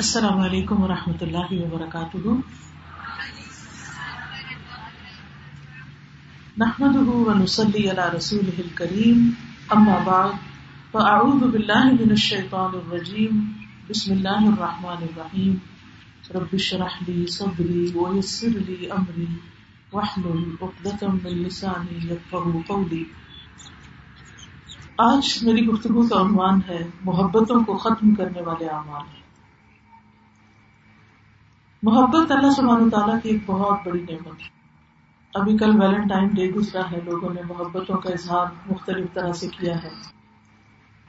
السلام علیکم و رحمۃ اللہ وبرکاتہ۔ نحمده ونصلي على رسوله الكريم اما بعد، فاعوذ بالله من الشيطان الرجيم بسم الله الرحمن الرحيم رب اشرح لي صدري ويسر لي امري واحلل عقدة من لساني يفقهوا قولي آج میری گفتگو کا عنوان ہے، محبتوں کو ختم کرنے والے اعمال۔ محبت اللہ سبحانہ تعالیٰ کی ایک بہت بڑی نعمت ہے۔ ابھی کل ویلنٹائن ڈے گزرا ہے، لوگوں نے محبتوں کا اظہار مختلف طرح سے کیا ہے۔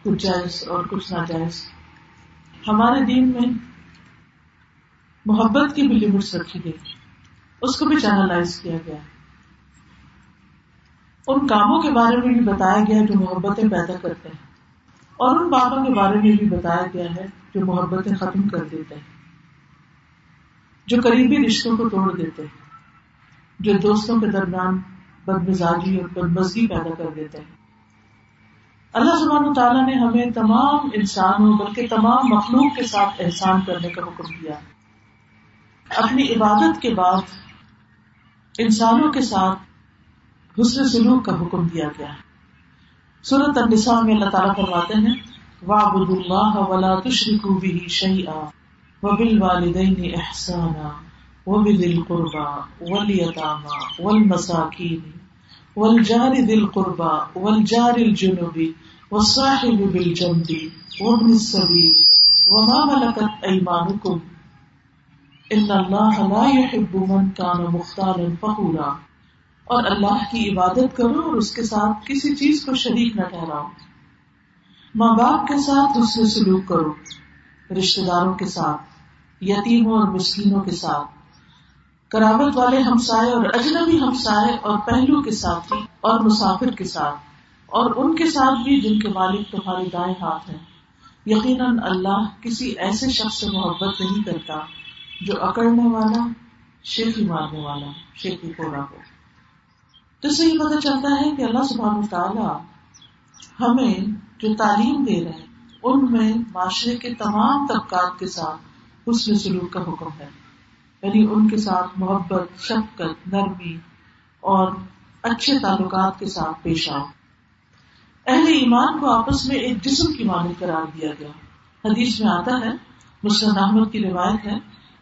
کچھ جائز اور کچھ ناجائز۔ ہمارے دین میں محبت کی بھی لمٹس رکھی گئی۔ اس کو بھی چینلائز کیا گیا۔ ان کاموں کے بارے میں بھی بتایا گیا جو محبتیں پیدا کرتے ہیں۔ اور ان باتوں کے بارے میں بھی بتایا گیا ہے جو محبتیں ختم کر دیتے ہیں۔ جو قریبی رشتوں کو توڑ دیتے ہیں، جو دوستوں کے درمیان بد مزاجی اور بدمزگی پیدا کر دیتے ہیں۔ اللہ سبحانہ تعالیٰ نے ہمیں تمام انسانوں، بلکہ تمام مخلوق کے ساتھ احسان کرنے کا حکم دیا۔ اپنی عبادت کے بعد انسانوں کے ساتھ حسن سلوک کا حکم دیا گیا۔ سورت النساء میں اللہ تعالیٰ فرماتے ہیں وَعْبُدُ اللَّهَ وَلَا تُشْرِكُوا بِهِ شَيْئًا وبالوالدين احسانا وبذي القربى واليتامى والمساكين والجار ذي القربى والجار الجنوب والصاحب بالجنب وابن السبيل وما ملكت ايمانكم ان الله لا يحب من كان مختالا فخورا اور اللہ کی عبادت کرو اور اس کے ساتھ کسی چیز کو شریک نہ ٹھہراؤ ماں باپ کے ساتھ اس میں سلوک کرو رشتے داروں کے ساتھ یتیموں اور مسکینوں کے ساتھ۔ کراوت والے ہمسائے اور اجنبی ہمسائے اور پہلو کے ساتھی اور مسافر کے ساتھ۔ اور ان کے ساتھ بھی جن کے مالک تمہارے دائیں ہاتھ ہیں۔ یقیناً اللہ کسی ایسے شخص سے محبت نہیں کرتا جو اکڑنے والا شیخی مارنے والا شیخی پورا ہو۔ تو اس سے یہ پتہ چلتا ہے کہ اللہ سبحانہ تعالیٰ ہمیں جو تعلیم دے رہے ہیں، ان میں معاشرے کے تمام طبقات کے ساتھ حسن سلوک کا حکم ہے۔ یعنی ان کے ساتھ محبت، شفقت، نرمی اور اچھے تعلقات کے ساتھ پیش آؤ۔ اہل ایمان کو آپس میں ایک جسم کی مانند قرار دیا گیا۔ حدیث میں آتا ہے مسلم احمد کی روایت ہے،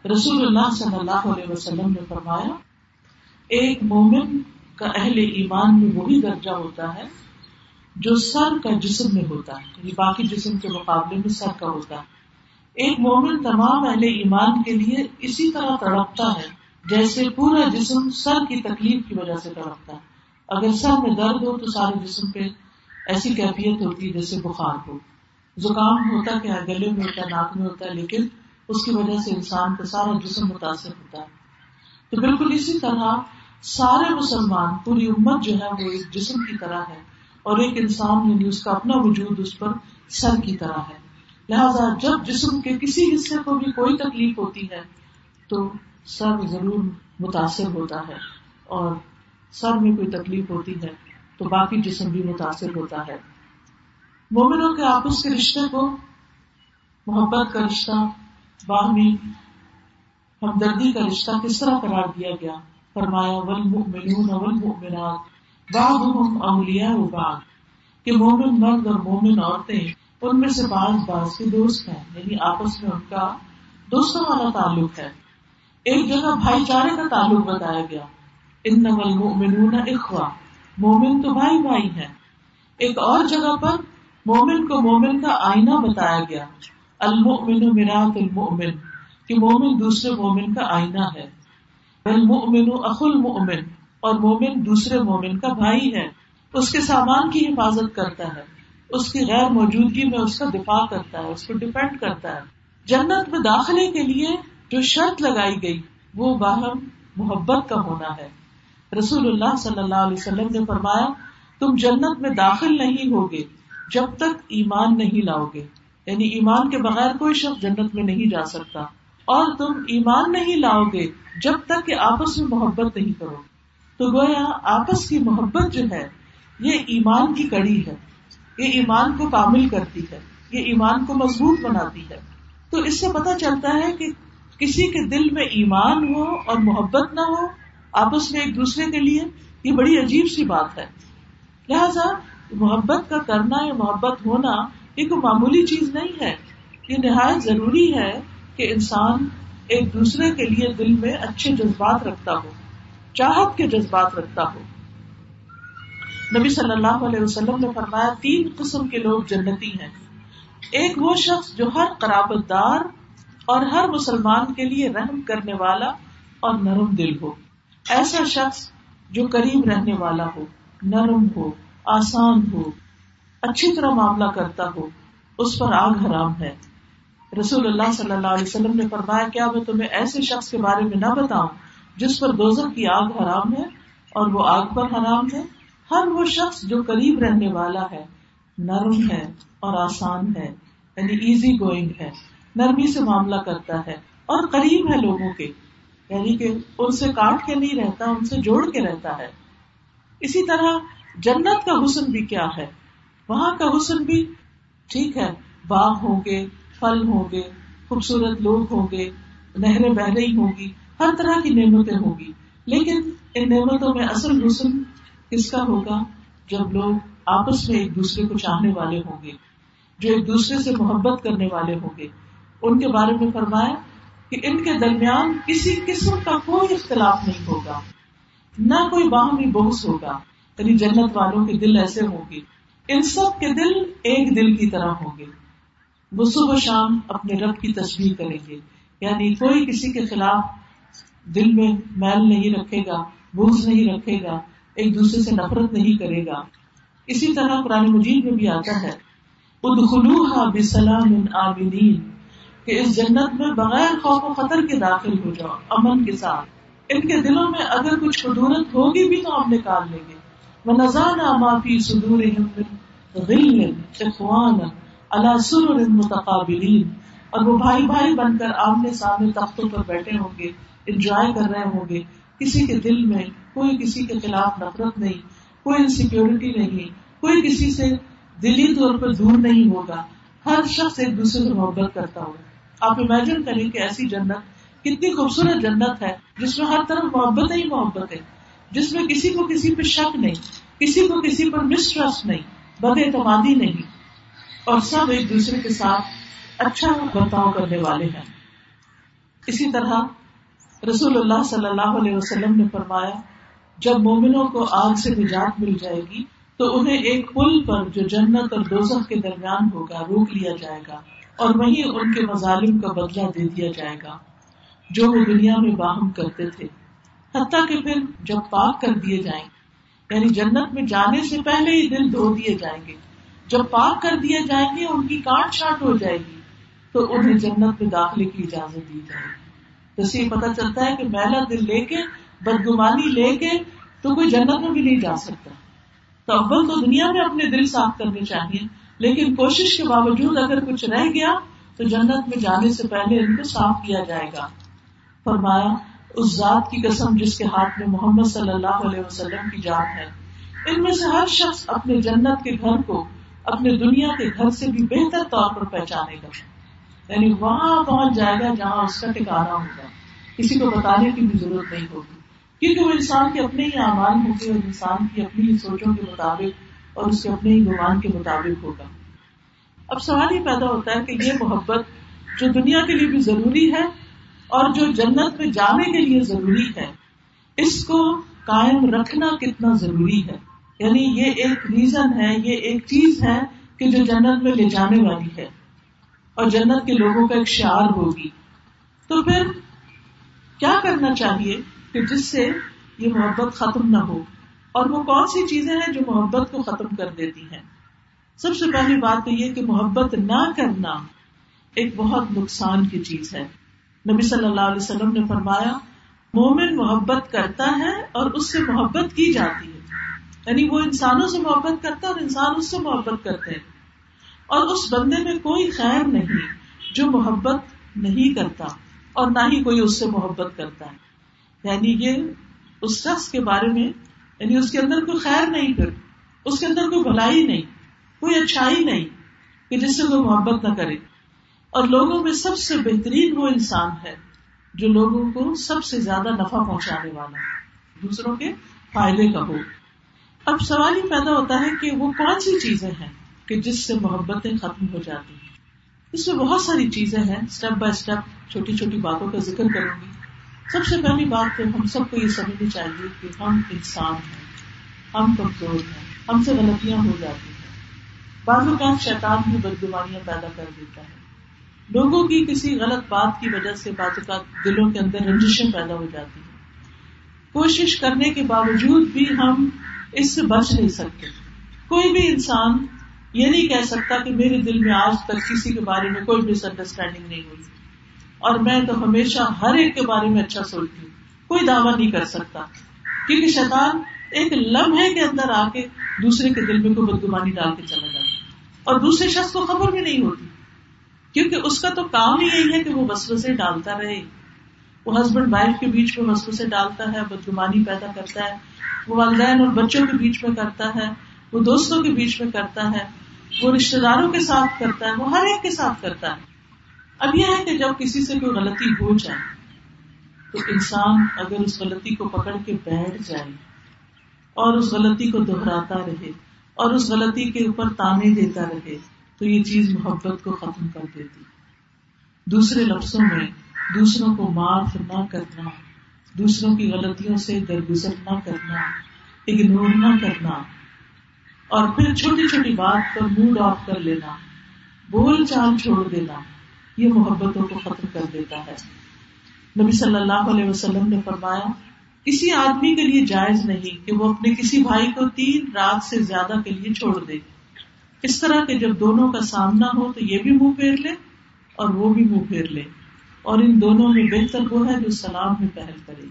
رسول اللہ صلی اللہ علیہ وسلم نے فرمایا، ایک مومن کا اہل ایمان میں وہی درجہ ہوتا ہے جو سر کا جسم میں ہوتا ہے یعنی باقی جسم کے مقابلے میں سر کا ہوتا ہے۔ ایک مومن تمام اہل ایمان کے لیے اسی طرح تڑپتا ہے، جیسے پورا جسم سر کی تکلیف کی وجہ سے تڑپتا ہے۔ اگر سر میں درد ہو تو سارے جسم پہ ایسی کیفیت ہوتی ہے جیسے بخار ہو۔ زکام ہوتا کیا گلے میں ہوتا ہے، ناک میں ہوتا ہے، لیکن اس کی وجہ سے انسان کا سارا جسم متاثر ہوتا ہے۔ تو بالکل اسی طرح سارے مسلمان، پوری امت جو ہے وہ ایک جسم کی طرح ہے اور ایک انسان یعنی اس کا اپنا وجود اس پر سر کی طرح ہے۔ لہذا جب جسم کے کسی حصے کو بھی کوئی تکلیف ہوتی ہے، تو سر ضرور متاثر ہوتا ہے اور سر میں کوئی تکلیف ہوتی ہے، تو باقی جسم بھی متاثر ہوتا ہے۔ مومنوں کے آپس کے رشتے کو، محبت کا رشتہ، باہمی ہمدردی کا رشتہ کس طرح قرار دیا گیا؟ فرمایا ول والمؤمنات، بعضهم اولیاء بعض، کہ مومن مرد اور مومن عورتیں ان میں سے بعض بعض کے دوست ہیں یعنی آپس میں ان کا دوستوں والا تعلق ہے۔ ایک جگہ بھائی چارے کا تعلق بتایا گیا۔ ان المؤمنون اخوا مومن تو بھائی بھائی ہیں۔ ایک اور جگہ پر مومن کو مومن کا آئینہ بتایا گیا۔ المؤمن مرات المؤمن، کہ مومن دوسرے مومن کا آئینہ ہے۔ المؤمن اخو المؤمن، اور مومن دوسرے مومن کا بھائی ہے۔ اس کے سامان کی حفاظت کرتا ہے۔ اس کی غیر موجودگی میں اس کا دفاع کرتا ہے، اس کو ڈپینڈ کرتا ہے۔ جنت میں داخلے کے لیے جو شرط لگائی گئی، وہ باہم محبت کا ہونا ہے۔ رسول اللہ صلی اللہ علیہ وسلم نے فرمایا، تم جنت میں داخل نہیں ہوگے جب تک ایمان نہیں لاؤ گے یعنی ایمان کے بغیر کوئی شخص جنت میں نہیں جا سکتا۔ اور تم ایمان نہیں لاؤ گے جب تک کہ آپس میں محبت نہیں کرو۔ تو گویا آپس کی محبت جو ہے، یہ ایمان کی کڑی ہے۔ یہ ایمان کو کامل کرتی ہے، یہ ایمان کو مضبوط بناتی ہے۔ تو اس سے پتا چلتا ہے کہ کسی کے دل میں ایمان ہو اور محبت نہ ہو، آپس میں ایک دوسرے کے لیے یہ بڑی عجیب سی بات ہے۔ لہذا محبت کا کرنا یا محبت ہونا یہ کوئی معمولی چیز نہیں ہے۔ یہ نہایت ضروری ہے کہ انسان ایک دوسرے کے لیے دل میں اچھے جذبات رکھتا ہو، چاہت کے جذبات رکھتا ہو۔ نبی صلی اللہ علیہ وسلم نے فرمایا، تین قسم کے لوگ جنتی ہیں۔ ایک وہ شخص جو ہر قرابت دار اور ہر مسلمان کے لیے رحم کرنے والا اور نرم دل ہو۔ ایسا شخص جو قریب رہنے والا ہو، نرم ہو، آسان ہو، اچھی طرح معاملہ کرتا ہو، اس پر آگ حرام ہے۔ رسول اللہ صلی اللہ علیہ وسلم نے فرمایا، کیا میں تمہیں ایسے شخص کے بارے میں نہ بتاؤں جس پر دوزہ کی آگ حرام ہے اور وہ آگ پر حرام ہے؟ ہر وہ شخص جو قریب رہنے والا ہے، نرم ہے اور آسان ہے یعنی ایزی گوئنگ ہے، نرمی سے معاملہ کرتا ہے اور قریب ہے لوگوں کے یعنی کہ ان سے کاٹ کے نہیں رہتا، ان سے جوڑ کے رہتا ہے۔ اسی طرح جنت کا حسن بھی کیا ہے؟ وہاں کا حسن بھی ٹھیک ہے، باغ ہوں گے، پھل ہوں گے، خوبصورت لوگ ہوں گے، نہریں بہ رہی ہوں گی، ہر طرح کی نعمتیں ہوں گی۔ لیکن ان نعمتوں میں اصل حسن کس کا ہوگا جب لوگ آپس میں ایک دوسرے کو چاہنے والے ہوں گے، جو ایک دوسرے سے محبت کرنے والے ہوں گے۔ ان کے بارے میں فرمایا کہ ان کے درمیان کسی قسم کا کوئی اختلاف نہیں ہوگا۔ نہ کوئی باہمی بحث ہوگا۔ یعنی جنت والوں کے دل ایسے ہوں گے۔ ان سب کے دل ایک دل کی طرح ہوں گے۔ وہ صبح شام اپنے رب کی تصویر کریں گے۔ یعنی کوئی کسی کے خلاف دل میں میل نہیں رکھے گا بوجھ نہیں رکھے گا۔ ایک دوسرے سے نفرت نہیں کرے گا۔ اسی طرح قرآن مجید میں بھی آتا ہے۔ ادخلوها بسلام عابدین کہ اس جنت میں بغیر خوف و خطر کے داخل ہو جاؤ، امن کے ساتھ۔ ان کے دلوں میں اگر کچھ قدورت ہوگی بھی تو ہم نکال لیں گے۔ ونزانا ما وہ نذانہ معافی سدور اللہ سر متقابلین اور وہ بھائی بھائی بن کر آمنے سامنے تختوں پر بیٹھے ہوں گے، انجوائے کر رہے ہوں گے۔ کسی کے دل میں کوئی کسی کے خلاف نفرت نہیں، کوئی انسیکیورٹی نہیں، کوئی کسی سے دلی طور پر دور نہیں ہوگا۔ ہر شخص ایک دوسرے سے محبت کرتا ہوگا۔ آپ امیجن کریں کہ ایسی جنت، کتنی خوبصورت جنت ہے، جس میں ہر طرف محبت ہی محبت ہے، جس میں کسی کو کسی پہ شک نہیں، کسی کو کسی پر مسٹرسٹ نہیں، بد اعتمادی نہیں۔ اور سب ایک دوسرے کے ساتھ اچھا برتاؤ کرنے والے ہیں۔ اسی طرح رسول اللہ صلی اللہ علیہ وسلم نے فرمایا، جب مومنوں کو آگ سے نجات مل جائے گی، تو انہیں ایک پل پر جو جنت اور دوزخ کے درمیان ہوگا روک لیا جائے گا، اور وہیں ان کے مظالم کا بدلہ دے دیا جائے گا۔ جو وہ دنیا میں باہم کرتے تھے۔ حتیٰ کہ پھر جب پاک کر دیے جائیں یعنی جنت میں جانے سے پہلے ہی دل دھو دیے جائیں گے۔ جب پاک کر دیے جائیں گے، ان کی کاٹ چھانٹ ہو جائے گی، تو انہیں جنت میں داخلے کی اجازت دی جائے گی۔ جیسے یہ پتا چلتا ہے کہ میلا دل لے کے، بدگمانی لے کے تو کوئی جنت میں بھی نہیں جا سکتا۔ تو اول تو دنیا میں اپنے دل صاف کرنے چاہیے، لیکن کوشش کے باوجود اگر کچھ رہ گیا تو جنت میں جانے سے پہلے ان کو صاف کیا جائے گا۔ فرمایا، اس ذات کی قسم جس کے ہاتھ میں محمد صلی اللہ علیہ وسلم کی جان ہے۔ ان میں سے ہر شخص اپنے جنت کے گھر کو اپنے دنیا کے گھر سے بھی بہتر طور پر پہچانے گا۔ یعنی وہاں پہنچ جائے گا جہاں اس کا ٹھکانا ہوگا کسی کو بتانے کی بھی ضرورت نہیں ہوگی۔ کیونکہ وہ انسان کے اپنے ہی امان ہوں گے اور انسان کی اپنی ہی سوچوں کے مطابق اور اس کے اپنے ہی گمان کے مطابق ہوگا۔ اب سوال یہ پیدا ہوتا ہے کہ یہ محبت جو دنیا کے لیے بھی ضروری ہے اور جو جنت میں جانے کے لیے ضروری ہے، اس کو قائم رکھنا کتنا ضروری ہے؟ یعنی یہ ایک ریزن ہے، یہ ایک چیز ہے کہ جو جنت میں لے جانے والی ہے اور جنت کے لوگوں کا ایک شعار ہوگی۔ تو پھر کیا کرنا چاہیے کہ جس سے یہ محبت ختم نہ ہو؟ اور وہ کون سی چیزیں ہیں جو محبت کو ختم کر دیتی ہیں؟ سب سے پہلی بات تو یہ کہ محبت نہ کرنا ایک بہت نقصان کی چیز ہے۔ نبی صلی اللہ علیہ وسلم نے فرمایا، مومن محبت کرتا ہے اور اس سے محبت کی جاتی ہے۔ یعنی وہ انسانوں سے محبت کرتا ہے اور انسان اس سے محبت کرتے ہیں۔ اور اس بندے میں کوئی خیر نہیں جو محبت نہیں کرتا۔ اور نہ ہی کوئی اس سے محبت کرتا ہے۔ یعنی یہ اس شخص کے بارے میں یعنی اس کے اندر کوئی خیر نہیں پھر، اس کے اندر کوئی بھلائی نہیں، کوئی اچھائی نہیں کہ جس سے کوئی محبت نہ کرے۔ اور لوگوں میں سب سے بہترین وہ انسان ہے جو لوگوں کو سب سے زیادہ نفع پہنچانے والا ہے، دوسروں کے فائدے کا ہو اب سوال ہی پیدا ہوتا ہے کہ وہ کون سی چیزیں ہیں کہ جس سے محبتیں ختم ہو جاتی ہیں؟ اس میں بہت ساری چیزیں ہیں۔ اسٹیپ بائی اسٹیپ چھوٹی چھوٹی باتوں کا ذکر کروں گی۔ سب سے پہلی بات تو ہم سب کو یہ سمجھنی چاہیے کہ ہم انسان ہیں۔ ہم کمزور ہیں۔ ہم سے غلطیاں ہو جاتی ہیں۔ بعض اوقات شیطان بھی بدگمانیاں پیدا کر دیتا ہے۔ لوگوں کی کسی غلط بات کی وجہ سے بعض اوقات دلوں کے اندر رنجشیں پیدا ہو جاتی ہیں۔ کوشش کرنے کے باوجود بھی ہم اس سے بچ نہیں سکتے۔ کوئی بھی انسان یہ نہیں کہہ سکتا کہ میرے دل میں آج تک کسی کے بارے میں کوئی مس انڈرسٹینڈنگ نہیں ہوئی۔ اور میں تو ہمیشہ ہر ایک کے بارے میں اچھا سوچتی ہوں۔ کوئی دعوی نہیں کر سکتا۔ کیونکہ شیطان ایک لمحے کے اندر آ کے دوسرے کے دل میں کوئی بدگمانی ڈال کے چلا جاتا اور دوسرے شخص کو خبر بھی نہیں ہوتی۔ کیونکہ اس کا تو کام ہی یہی ہے کہ وہ وسوسے ڈالتا رہے۔ وہ ہسبینڈ وائف کے بیچ میں وسوسے ڈالتا ہے، بدگمانی پیدا کرتا ہے۔ وہ والدین اور بچوں کے بیچ میں کرتا ہے۔ وہ دوستوں کے بیچ میں کرتا ہے، وہ رشتے داروں کے ساتھ کرتا ہے، وہ ہر ایک کے ساتھ کرتا ہے۔ اب یہ ہے کہ جب کسی سے کوئی غلطی ہو جائے، تو انسان اگر اس غلطی کو پکڑ کے بیٹھ جائے اور اس غلطی کو دہراتا رہے اور اس غلطی کے اوپر تانے دیتا رہے، تو یہ چیز محبت کو ختم کر دیتی۔ دوسرے لفظوں میں، دوسروں کو معاف نہ کرنا، دوسروں کی غلطیوں سے درگزر نہ کرنا، اگنور نہ کرنا اور پھر چھوٹی چھوٹی بات پر موڈ آف کر لینا بول چال چھوڑ دینا، یہ محبتوں کو ختم کر دیتا ہے۔ نبی صلی اللہ علیہ وسلم نے فرمایا، کسی آدمی کے لیے جائز نہیں کہ وہ اپنے کسی بھائی کو تین رات سے زیادہ کے لیے چھوڑ دے۔ اس طرح کے جب دونوں کا سامنا ہو تو یہ بھی منہ پھیر لے اور وہ بھی منہ پھیر لے۔ اور ان دونوں میں بہتر وہ ہے جو سلام میں پہل کرے۔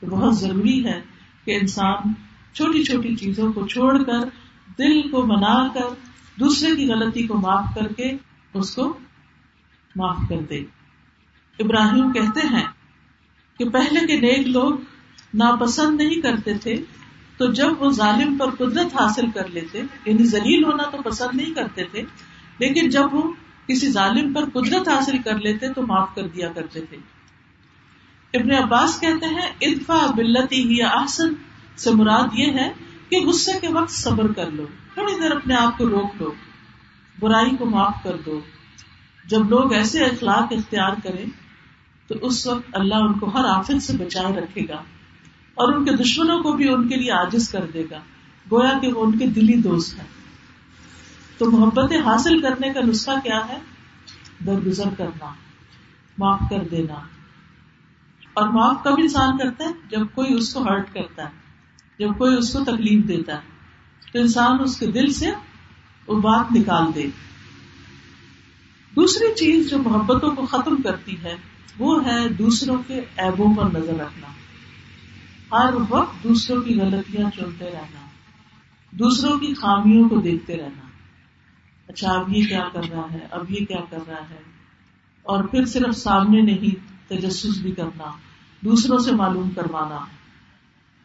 تو بہت ضروری ہے کہ انسان چھوٹی چھوٹی چیزوں کو چھوڑ کر، دل کو منا کر، دوسرے کی غلطی کو معاف کر کے اس کو معاف کر دے۔ ابراہیم کہتے ہیں کہ پہلے کے نیک لوگ ناپسند نہیں کرتے تھے، تو جب وہ ظالم پر قدرت حاصل کر لیتے یعنی ذلیل ہونا تو پسند نہیں کرتے تھے، لیکن جب وہ کسی ظالم پر قدرت حاصل کر لیتے تو معاف کر دیا کرتے تھے۔ ابن عباس کہتے ہیں ادفا بلتی ہی احسن سے مراد یہ ہے کہ غصے کے وقت صبر کر لو، تھوڑی دیر اپنے آپ کو روک لو برائی کو معاف کر دو۔ جب لوگ ایسے اخلاق اختیار کریں، تو اس وقت اللہ ان کو ہر آفت سے بچائے رکھے گا اور ان کے دشمنوں کو بھی ان کے لیے آجز کر دے گا۔ گویا کہ وہ ان کے دلی دوست ہیں۔ تو محبت حاصل کرنے کا نسخہ کیا ہے؟ درگزر کرنا، معاف کر دینا۔ اور معاف کب انسان کرتا ہے؟ جب کوئی اس کو ہرٹ کرتا ہے۔ جب کوئی اس کو تکلیف دیتا ہے، تو انسان اس کے دل سے وہ بات نکال دے۔ دوسری چیز جو محبتوں کو ختم کرتی ہے، وہ ہے دوسروں کے ایبوں پر نظر رکھنا۔ ہر وقت دوسروں کی غلطیاں چنتے رہنا۔ دوسروں کی خامیوں کو دیکھتے رہنا۔ اچھا اب یہ کیا کر رہا ہے؟ اب یہ کیا کر رہا ہے؟ اور پھر صرف سامنے نہیں، تجسس بھی کرنا۔ دوسروں سے معلوم کروانا۔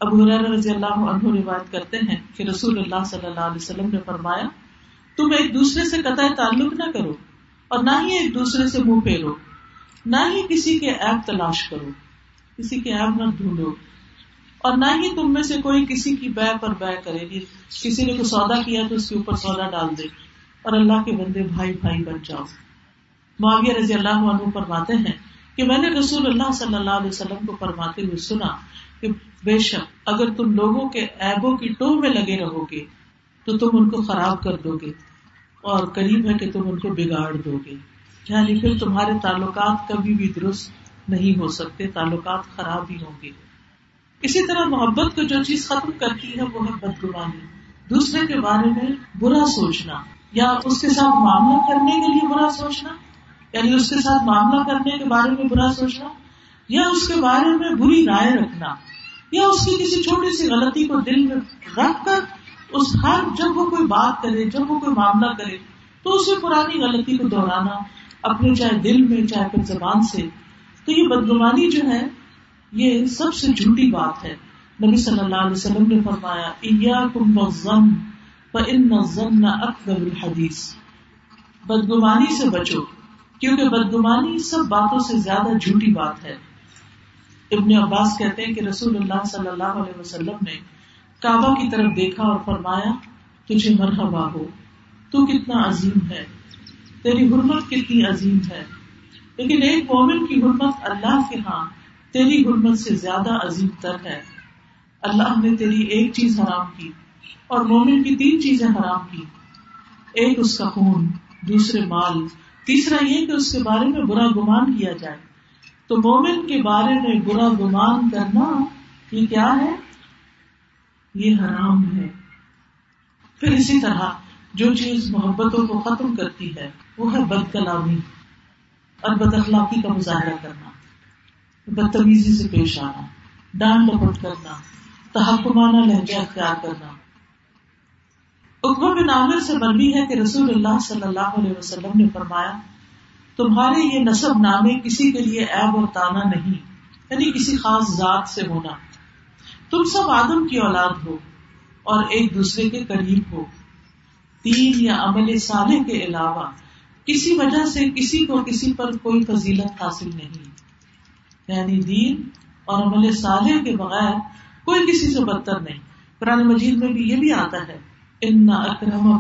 اب رضی اللہ عنہ روایت کرتے ہیں کہ رسول اللہ صلی اللہ علیہ وسلم نے فرمایا، تم ایک دوسرے سے قطع تعلق نہ کرو اور نہ ہی ایک دوسرے سے منہ پھیرو، نہ ہی کسی کے ایپ تلاش کرو، کسی کے ایپ نہ ڈھونڈو اور نہ ہی تم میں سے کوئی کسی کی بے پر بے کرے گی، کسی نے کوئی سودا کیا تو اس کے اوپر سودا ڈال دے اور اللہ کے بندے بھائی بھائی بن جاؤ۔ معاویہ رضی اللہ عنہ فرماتے ہیں کہ میں نے رسول اللہ صلی اللہ علیہ وسلم کو فرماتے ہوئے سنا کہ بے شک، اگر تم لوگوں کے ایبوں کی ٹو میں لگے رہو گے، تو تم ان کو خراب کر دو گے، اور قریب ہے کہ تم ان کو بگاڑ دو گے۔ یعنی پھر تمہارے تعلقات کبھی بھی درست نہیں ہو سکتے، تعلقات خراب ہی ہوں گے۔ اسی طرح محبت کو جو چیز ختم کرتی ہے، وہ ہے بدگمانی۔ دوسرے کے بارے میں برا سوچنا، یا اس کے ساتھ معاملہ کرنے کے لیے برا سوچنا؟ یعنی اس کے ساتھ معاملہ کرنے کے بارے میں برا سوچنا، یا اس کے بارے میں بری رائے رکھنا؟ یا اس کی کسی چھوٹی سی غلطی کو دل میں رکھ کر اس ہر جب وہ کوئی بات کرے، جب وہ کوئی معاملہ کرے، تو اسے پرانی غلطی کو دوہرانا اپنے چاہے دل میں، چاہے پھر زبان سے۔ تو یہ بدگمانی جو ہے، یہ سب سے جھوٹی بات ہے۔ نبی صلی اللہ علیہ وسلم نے فرمایا الحدیث. بدگمانی سے بچو، کیونکہ بدگمانی سب باتوں سے زیادہ جھوٹی بات ہے۔ ابن عباس کہتے ہیں کہ رسول اللہ صلی اللہ علیہ وسلم نے کعبہ کی طرف دیکھا اور فرمایا، تجھے مرحبا ہو، تو کتنا عظیم ہے، تیری حرمت کتنی عظیم ہے۔ لیکن ایک مومن کی حرمت اللہ کے ہاں تیری حرمت سے زیادہ عظیم تر ہے۔ اللہ نے تیری ایک چیز حرام کی اور مومن کی تین چیزیں حرام کی۔ ایک اس کا خون، دوسرے مال، تیسرا یہ کہ اس کے بارے میں برا گمان کیا جائے۔ تو مومن کے بارے میں برا گمان کرنا یہ کیا ہے؟ یہ حرام ہے۔ پھر اسی طرح جو چیز محبتوں کو ختم کرتی ہے، وہ ہے بد کلامی اور بد اخلاقی کا مظاہرہ کرنا، بدتمیزی سے پیش آنا، ڈانٹ لپٹ کرنا، تحکمانہ لہجہ اختیار کرنا۔ اکبر بن عامر سے مربی ہے کہ رسول اللہ صلی اللہ علیہ وسلم نے فرمایا تمہارے یہ نصب نامے کسی کے لیے ایب اور تانا نہیں یعنی کسی خاص ذات سے ہونا۔ تم سب آدم کی اولاد ہو اور ایک دوسرے کے قریب ہو۔ تین یا عمل صالح کے علاوہ کسی وجہ سے کسی کو کسی پر کوئی فضیلت حاصل نہیں۔ یعنی دین اور عمل صالح کے بغیر کوئی کسی سے بدتر نہیں۔ قرآن مجید میں بھی یہ بھی آتا ہے، ان اکرم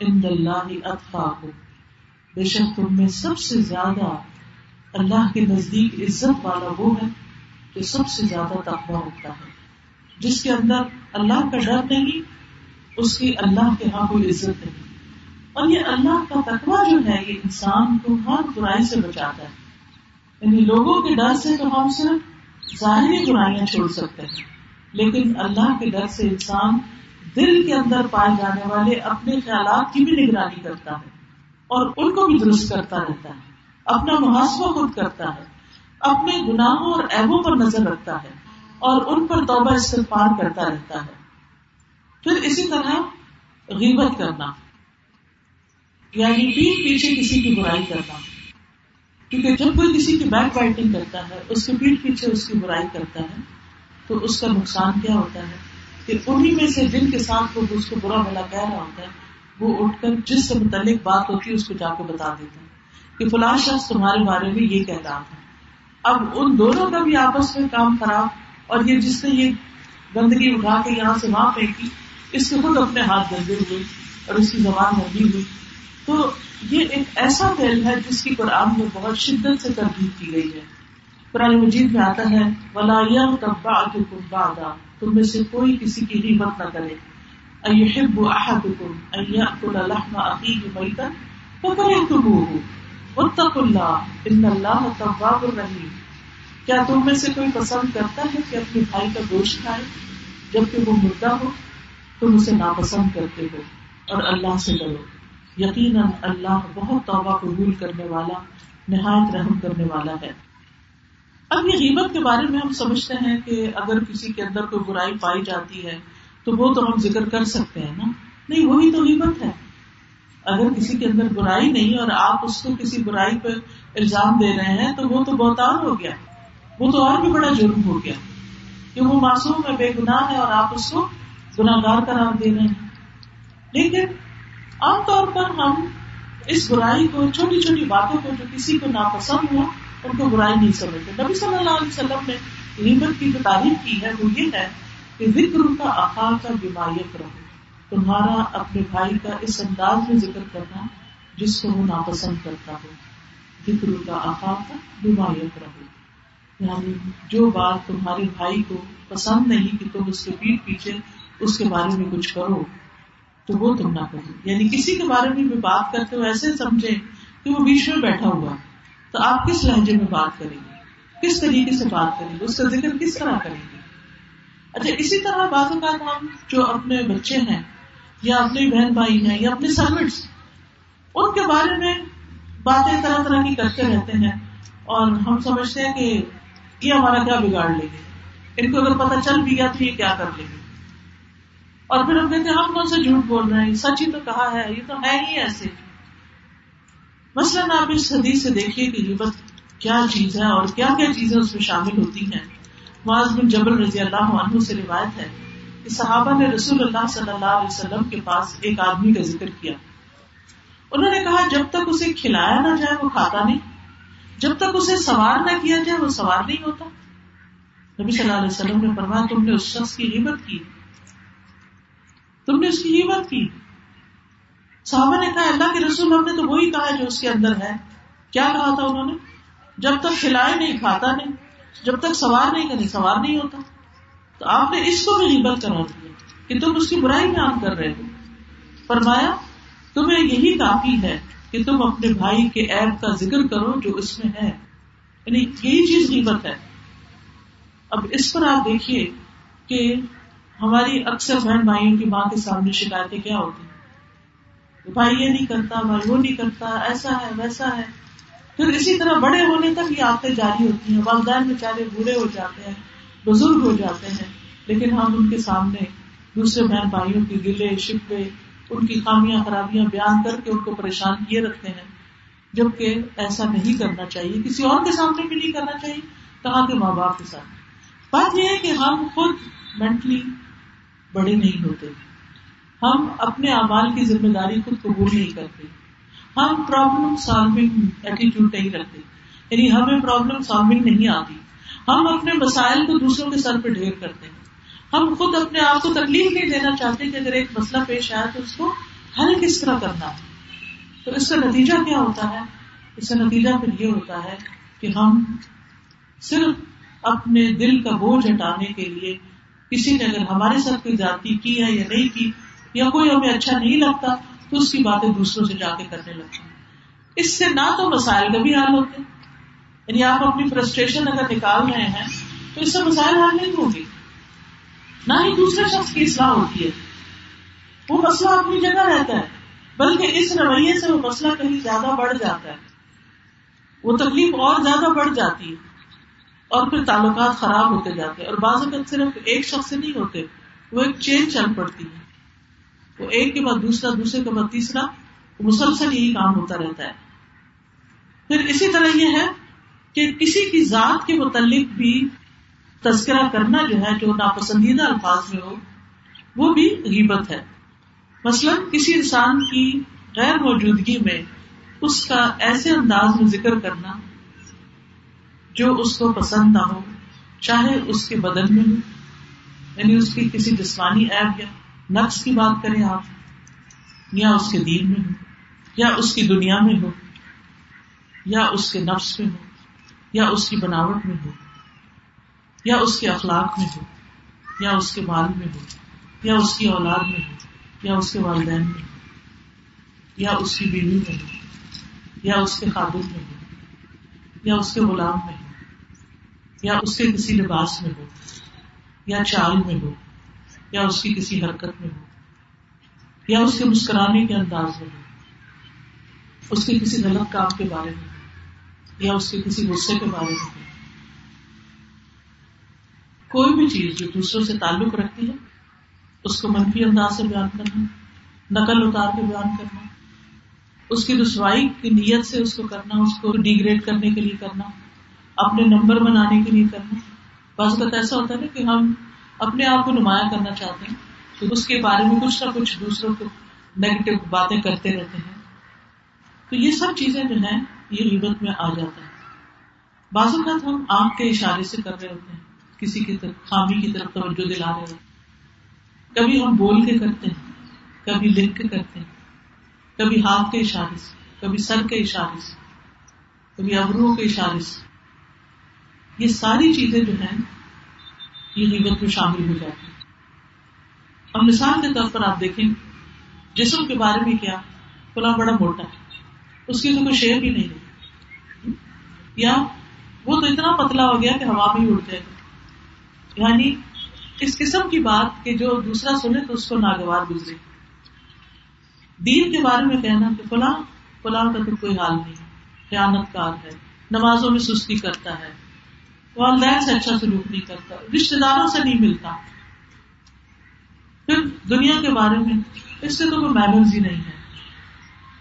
ان اللہ اطفا کو بے شک تم میں سب سے زیادہ اللہ کے نزدیک عزت والا وہ ہے جو سب سے زیادہ تقوا ہوتا ہے۔ جس کے اندر اللہ کا ڈر نہیں، اس کی اللہ کے ہاں کوئی عزت نہیں۔ اور یہ اللہ کا تقوا جو ہے، یہ انسان کو ہر برائی سے بچاتا ہے۔ یعنی لوگوں کے ڈر سے تو ہم صرف ظاہری برائیاں چھوڑ سکتے ہیں، لیکن اللہ کے ڈر سے انسان دل کے اندر پائے جانے والے اپنے خیالات کی بھی نگرانی کرتا ہے۔ اور ان کو بھی درست کرتا رہتا ہے۔ اپنا محاسبہ خود کرتا ہے۔ اپنے گناہوں اور ایبوں پر نظر رکھتا ہے۔ اور ان پر توبہ استفار کرتا رہتا ہے۔ پھر اسی طرح غیبت کرنا۔ یعنی پیٹ پیچھے کسی کی برائی کرنا۔ کیونکہ جب کوئی کسی کی بیک بائٹنگ کرتا ہے، اس کے پیٹ پیچھے اس کی برائی کرتا ہے، تو اس کا نقصان کیا ہوتا ہے؟ کہ انہیں میں سے جن کے ساتھ وہ اس کو برا بلا کہہ رہا ہوتا ہے وہ اٹھ کر جس سے متعلق بات ہوتی ہے، اس کو جا کے بتا دیتا ہے کہ فلاں شخص تمہارے بارے میں یہ کہہ رہا تھا۔ اب ان دونوں کا بھی آپس میں کام خراب اور یہ جس نے یہ گندگی اٹھا کے یہاں سے وہاں پھینکی، اس کے خود اپنے ہاتھ گندے ہوئے اور اس کی زبان گندی ہوئی۔ تو یہ ایک ایسا فیل ہے جس کی قرآن میں بہت شدت سے تردید کی گئی ہے۔ قرآن مجید میں آتا ہے، ولا تم میں سے کوئی کسی کی ہمت نہ کرے۔ ايحب احدكم ان ياكل لحم اخيه ميتا؟ فكرهتموه. واتقوا الله ان الله تواب رحيم. کیا تم میں سے کوئی پسند کرتا ہے کہ اپنے بھائی کا گوشت کھائے؟ جبکہ وہ مردہ ہو، تم اسے ناپسند کرتے ہو اور اللہ سے ڈرو. یقیناً اللہ بہت توبہ قبول کرنے والا، نہایت رحم کرنے والا ہے. اب یہ غیبت کے بارے میں ہم سمجھتے ہیں کہ اگر کسی کے اندر کوئی برائی پائی جاتی ہے تو وہ تو ہم ذکر کر سکتے ہیں نا؟ نہیں، وہی تو غیبت ہے۔ اگر کسی کے اندر برائی نہیں اور آپ اس کو کسی برائی پہ الزام دے رہے ہیں، تو وہ تو بہتان ہو گیا۔ وہ تو اور بھی بڑا جرم ہو گیا کہ وہ معصوم ہے، بے گناہ ہے اور آپ اس کو گناگار قرار دے رہے ہیں۔ لیکن عام طور پر ہم اس برائی کو، چھوٹی چھوٹی باتوں کو جو کسی کو ناپسند ہو ان کو برائی نہیں سمجھتے۔ نبی صلی اللہ علیہ وسلم نے غیبت کی جو تعریف کی ہے، وہ یہ ہے کہ ذکر کا اخا کا بیمایت رہو تمہارا اپنے بھائی کا اس انداز میں ذکر کرنا جس کو وہ ناپسند کرتا ہو۔ ذکر کا اخا کا بیمایت رہو یعنی جو بات تمہارے بھائی کو پسند نہیں کہ تم اس کے پیٹ پیچھے اس کے بارے میں کچھ کرو، تو وہ تم نہ کرو۔ یعنی کسی کے بارے میں بھی بات کرتے ہو ایسے سمجھے کہ وہ بیچ میں بیٹھا ہوا تو آپ کس لہجے میں بات کریں گے؟ کس طریقے سے بات کریں گے؟ اس کا ذکر کس طرح کریں گے؟ اچھا اسی طرح بعض اوقات ہم جو اپنے بچے ہیں یا اپنے بہن بھائی ہیں یا اپنے سروٹس ان کے بارے میں باتیں طرح طرح کی کرتے رہتے ہیں اور ہم سمجھتے ہیں کہ یہ ہمارا کیا بگاڑ لیں گے ان کو اگر پتہ چل بھی گیا تو یہ کیا کر لیں گے اور پھر ہم کہتے ہیں، ہم کون سے جھوٹ بول رہے ہیں؟ سچ ہی تو کہا ہے، یہ تو ہے ہی ایسے۔ مثلاً آپ اس حدیث سے دیکھیے کہ غیبت کیا چیز ہے اور کیا کیا چیزیں اس میں شامل ہوتی ہیں۔ معاذ بن جبل رضی اللہ عنہ سے روایت ہے کہ صحابہ نے رسول اللہ صلی اللہ علیہ وسلم کے پاس ایک آدمی کا ذکر کیا۔ انہوں نے کہا، جب تک اسے کھلایا نہ جائے، وہ کھاتا نہیں۔ جب تک اسے سوار نہ کیا جائے، وہ سوار نہیں ہوتا۔ نبی صلی اللہ علیہ وسلم نے فرمایا، تم نے اس شخص کی ہمت کی۔ تم نے اس کی ہمت کی۔ صحابہ نے کہا، اللہ کے رسول ہم نے تو وہی کہا جو اس کے اندر ہے۔ کیا کہا تھا انہوں نے؟ جب تک کھلائے نہیں، کھاتا نہیں۔ جب تک سوار نہیں کرے سوار نہیں ہوتا۔ تو آپ نے اس کو بھی ہمت کرا دیا کہ تم اس کی برائی میں عام کر رہے ہو۔ فرمایا، تمہیں یہی کافی ہے کہ تم اپنے بھائی کے ایپ کا ذکر کرو جو اس میں ہے۔ یعنی یہی چیز غیبت ہے۔ اب اس پر آپ دیکھیے کہ ہماری اکثر بہن بھائیوں کی ماں کے سامنے شکایتیں کیا ہوتی ہیں؟ بھائی یہ نہیں کرتا، بھائی وہ نہیں کرتا، ایسا ہے، ویسا ہے۔ پھر اسی طرح بڑے ہونے تک یہ آتے جاری ہوتی ہیں، والدین بیچارے بوڑھے ہو جاتے ہیں، بزرگ ہو جاتے ہیں، لیکن ہم ان کے سامنے دوسرے بہن بھائیوں کے گلے، شکوے، ان کی خامیاں، خرابیاں بیان کر کے ان کو پریشان کیے رکھتے ہیں۔ جبکہ ایسا نہیں کرنا چاہیے، کسی اور کے سامنے بھی نہیں کرنا چاہیے، کہاں کے ماں باپ کے ساتھ؟ بات یہ ہے کہ ہم خود مینٹلی بڑے نہیں ہوتے۔ ہم اپنے اعمال کی ذمہ داری خود قبول نہیں کرتے۔ ہم پرابلم سالونگ ایٹیٹیوڈ نہیں رکھتے یعنی ہمیں پرابلم سالونگ نہیں آتی۔ ہم اپنے مسائل کو دوسروں کے سر پہ ڈھیر کرتے ہیں۔ ہم خود اپنے آپ کو تکلیف نہیں دینا چاہتے کہ اگر ایک مسئلہ پیش آیا تو اس کو حل کس طرح کرنا۔ ہے تو اس کا نتیجہ کیا ہوتا ہے؟ اس کا نتیجہ پھر یہ ہوتا ہے کہ ہم صرف اپنے دل کا بوجھ ہٹانے کے لیے کسی نے اگر ہمارے ساتھ کوئی جاتی کی ہے یا نہیں کی، یا کوئی ہمیں اچھا نہیں لگتا تو اس کی باتیں دوسروں سے جا کے کرنے لگتے ہیں اس سے نہ تو مسائل کا بھی حل ہوتے۔ یعنی آپ اپنی فرسٹریشن اگر نکال رہے ہیں، تو اس سے مسائل حل نہیں ہوگی نہ ہی دوسرے شخص کی اصلاح ہوتی ہے۔ وہ مسئلہ اپنی جگہ رہتا ہے، بلکہ اس رویے سے وہ مسئلہ کہیں زیادہ بڑھ جاتا ہے۔ وہ تکلیف اور زیادہ بڑھ جاتی ہے۔ اور پھر تعلقات خراب ہوتے جاتے ہیں۔ اور بعض اوقات صرف ایک شخص سے نہیں ہوتے، وہ ایک چین چل پڑتی ہے۔ وہ ایک کے بعد دوسرا، دوسرے کے بعد تیسرا مسلسل یہی کام ہوتا رہتا ہے۔ پھر اسی طرح یہ ہے کہ کسی کی ذات کے متعلق بھی تذکرہ کرنا جو ہے، جو ناپسندیدہ الفاظ میں ہو وہ بھی غیبت ہے۔ مثلاً کسی انسان کی غیر موجودگی میں اس کا ایسے انداز میں ذکر کرنا جو اس کو پسند نہ ہو، چاہے اس کے بدن میں ہو یعنی اس کی کسی جسمانی ایپ یا نقص کی بات کریں آپ یا اس کے دین میں ہو یا اس کی دنیا میں ہو یا اس کے نفس میں ہو یا اس کی بناوٹ میں ہو یا اس کے اخلاق میں ہو یا اس کے مال میں ہو یا اس کی اولاد میں ہو یا اس کے والدین میں ہو یا اس کی بیوی میں ہو یا اس کے قابل میں ہو یا اس کے غلام میں ہو یا اس کے کسی لباس میں ہو یا چال میں ہو یا اس کی کسی حرکت میں ہو، یا اس کے مسکرانے کے انداز میں ہو، اس کے کسی غلط کام کے بارے میں یا اس کے کسی غصے کے بارے میں کوئی بھی چیز جو دوسروں سے تعلق رکھتی ہے، اس کو منفی انداز سے بیان کرنا، نقل اتار کے بیان کرنا، اس کی رسوائی کی نیت سے اس کو کرنا، اس کو ڈیگریڈ کرنے کے لیے کرنا، اپنے نمبر بنانے کے لیے کرنا۔ بعض اوقات ایسا ہوتا ہے نا کہ ہم اپنے آپ کو نمایاں کرنا چاہتے ہیں، تو اس کے بارے میں کچھ نہ کچھ دوسروں کو نیگیٹو باتیں کرتے رہتے ہیں۔ تو یہ سب چیزیں جو ہیں، یہ ریبت میں آ جاتا ہے۔ بعض اوقات ہم آنکھ کے اشارے سے کر رہے ہوتے ہیں، کسی کی طرف، خامی کی طرف توجہ دلا رہے ہیں۔ کبھی ہم بول کے کرتے ہیں، کبھی لکھ کے کرتے ہیں، کبھی ہاتھ کے اشارے سے، کبھی سر کے اشارے سے، کبھی ابرو کے اشارے سے۔ یہ ساری چیزیں جو ہیں یہ نیبت میں شامل ہو جاتی اب مثال کے طور پر آپ دیکھیں، جسم کے بارے میں کیا؟ فلاں بڑا موٹا ہے۔ اس کی تو کوئی شیر بھی نہیں یا وہ تو اتنا پتلا ہو گیا کہ ہوا میں ہی اڑ جائے۔ گا یعنی اس قسم کی بات کہ جو دوسرا سنے تو اس کو ناگوار گزرے۔ دین کے بارے میں کہنا کہ فلاں فلاں کا تو کوئی حال نہیں۔ خیانت کار ہے۔ نمازوں میں سستی کرتا ہے۔ والدین سے اچھا سلوک نہیں کرتا رشتے داروں سے نہیں ملتا۔ پھر دنیا کے بارے میں اس سے تو کوئی مینرز ہی نہیں ہے۔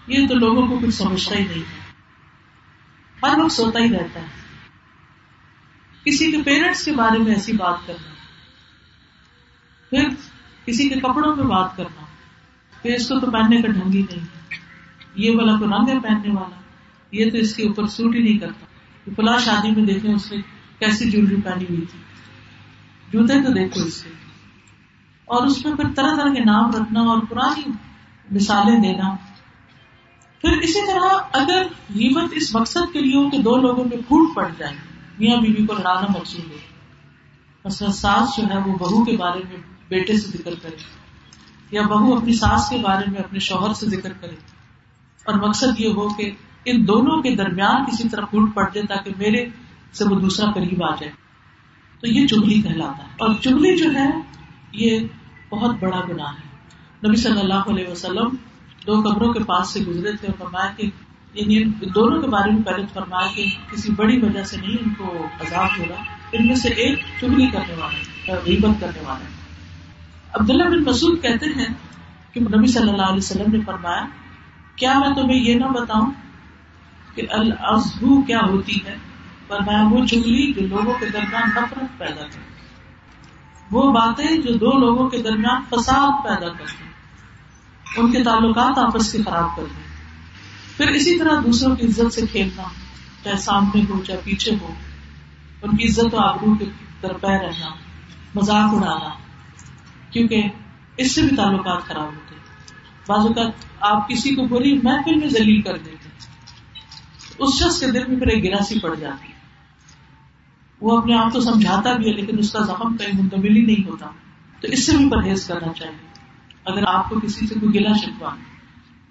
یہ تو لوگوں کو کچھ سمجھتا ہی نہیں ہے۔ ہر وقت سوتا ہی رہتا ہے۔ کسی کے پیرنٹس کے بارے میں ایسی بات کرنا۔ پھر کسی کے کپڑوں میں بات کرنا۔ پھر اس کو تو پہننے کا ڈھنگ ہی نہیں ہے۔ یہ والا کو رنگ ہے پہننے والا۔ یہ تو اس کے اوپر سوٹ ہی نہیں کرتا۔ فلاں شادی میں دیکھیں، اس نے کیسی جویلری پہنی ہوئی تھی۔ جوتے تو دیکھو اس کے اور اس میں پھر طرح طرح کے نام رکھنا اور پرانی مثالیں دینا۔ پھر اسی طرح اگر نیمت اس مقصد کے لیے ہو کہ دو لوگوں میں پھوٹ پڑ جائے میاں بیوی کو لڑانا مقصود ہو مثلا ساس جو ہے وہ بہو کے بارے میں بیٹے سے ذکر کرے، یا بہو اپنی ساس کے بارے میں اپنے شوہر سے ذکر کرے۔ اور مقصد یہ ہو کہ ان دونوں کے درمیان کسی طرح پھوٹ پڑ جائے تاکہ میرے سے وہ دوسرا قریب آ جائے تو یہ چگلی کہلاتا ہے۔ اور چگلی جو ہے یہ بہت بڑا گناہ ہے۔ نبی صلی اللہ علیہ وسلم دو قبروں کے پاس سے گزرے تھے اور فرمایا کہ یعنی دونوں کے بارے میں پہلے فرمایا کہ کسی بڑی وجہ سے نہیں ان کو عذاب ہوگا ان میں سے ایک چگلی کرنے والے غیبت کرنے والے۔ عبداللہ بن مسعود کہتے ہیں کہ نبی صلی اللہ علیہ وسلم نے فرمایا، کیا میں تمہیں یہ نہ بتاؤں کہ الزبو کیا ہوتی ہے؟ فرمایا، وہ چگلی جو لوگوں کے درمیان نفرت پیدا کرتی وہ باتیں جو دو لوگوں کے درمیان فساد پیدا کرتی ان کے تعلقات آپس کے خراب کر دیں۔ پھر اسی طرح دوسروں کی عزت سے کھیلنا، چاہے سامنے ہو، چاہے پیچھے ہو، ان کی عزت و آبرو کے درپہ رہنا، مذاق اڑانا، کیونکہ اس سے بھی تعلقات خراب ہوتے بعض اوقات آپ کسی کو بری محفل میں ذلیل کر دیتے اس شخص کے دل میں پھر ایک گراسی پڑ جاتی ہے۔ وہ اپنے آپ کو سمجھاتا بھی ہے، لیکن اس کا زخم کہیں منتمل ہی نہیں ہوتا۔ تو اس سے بھی پرہیز کرنا چاہیے۔ اگر آپ کو کسی سے کوئی گلا شکوا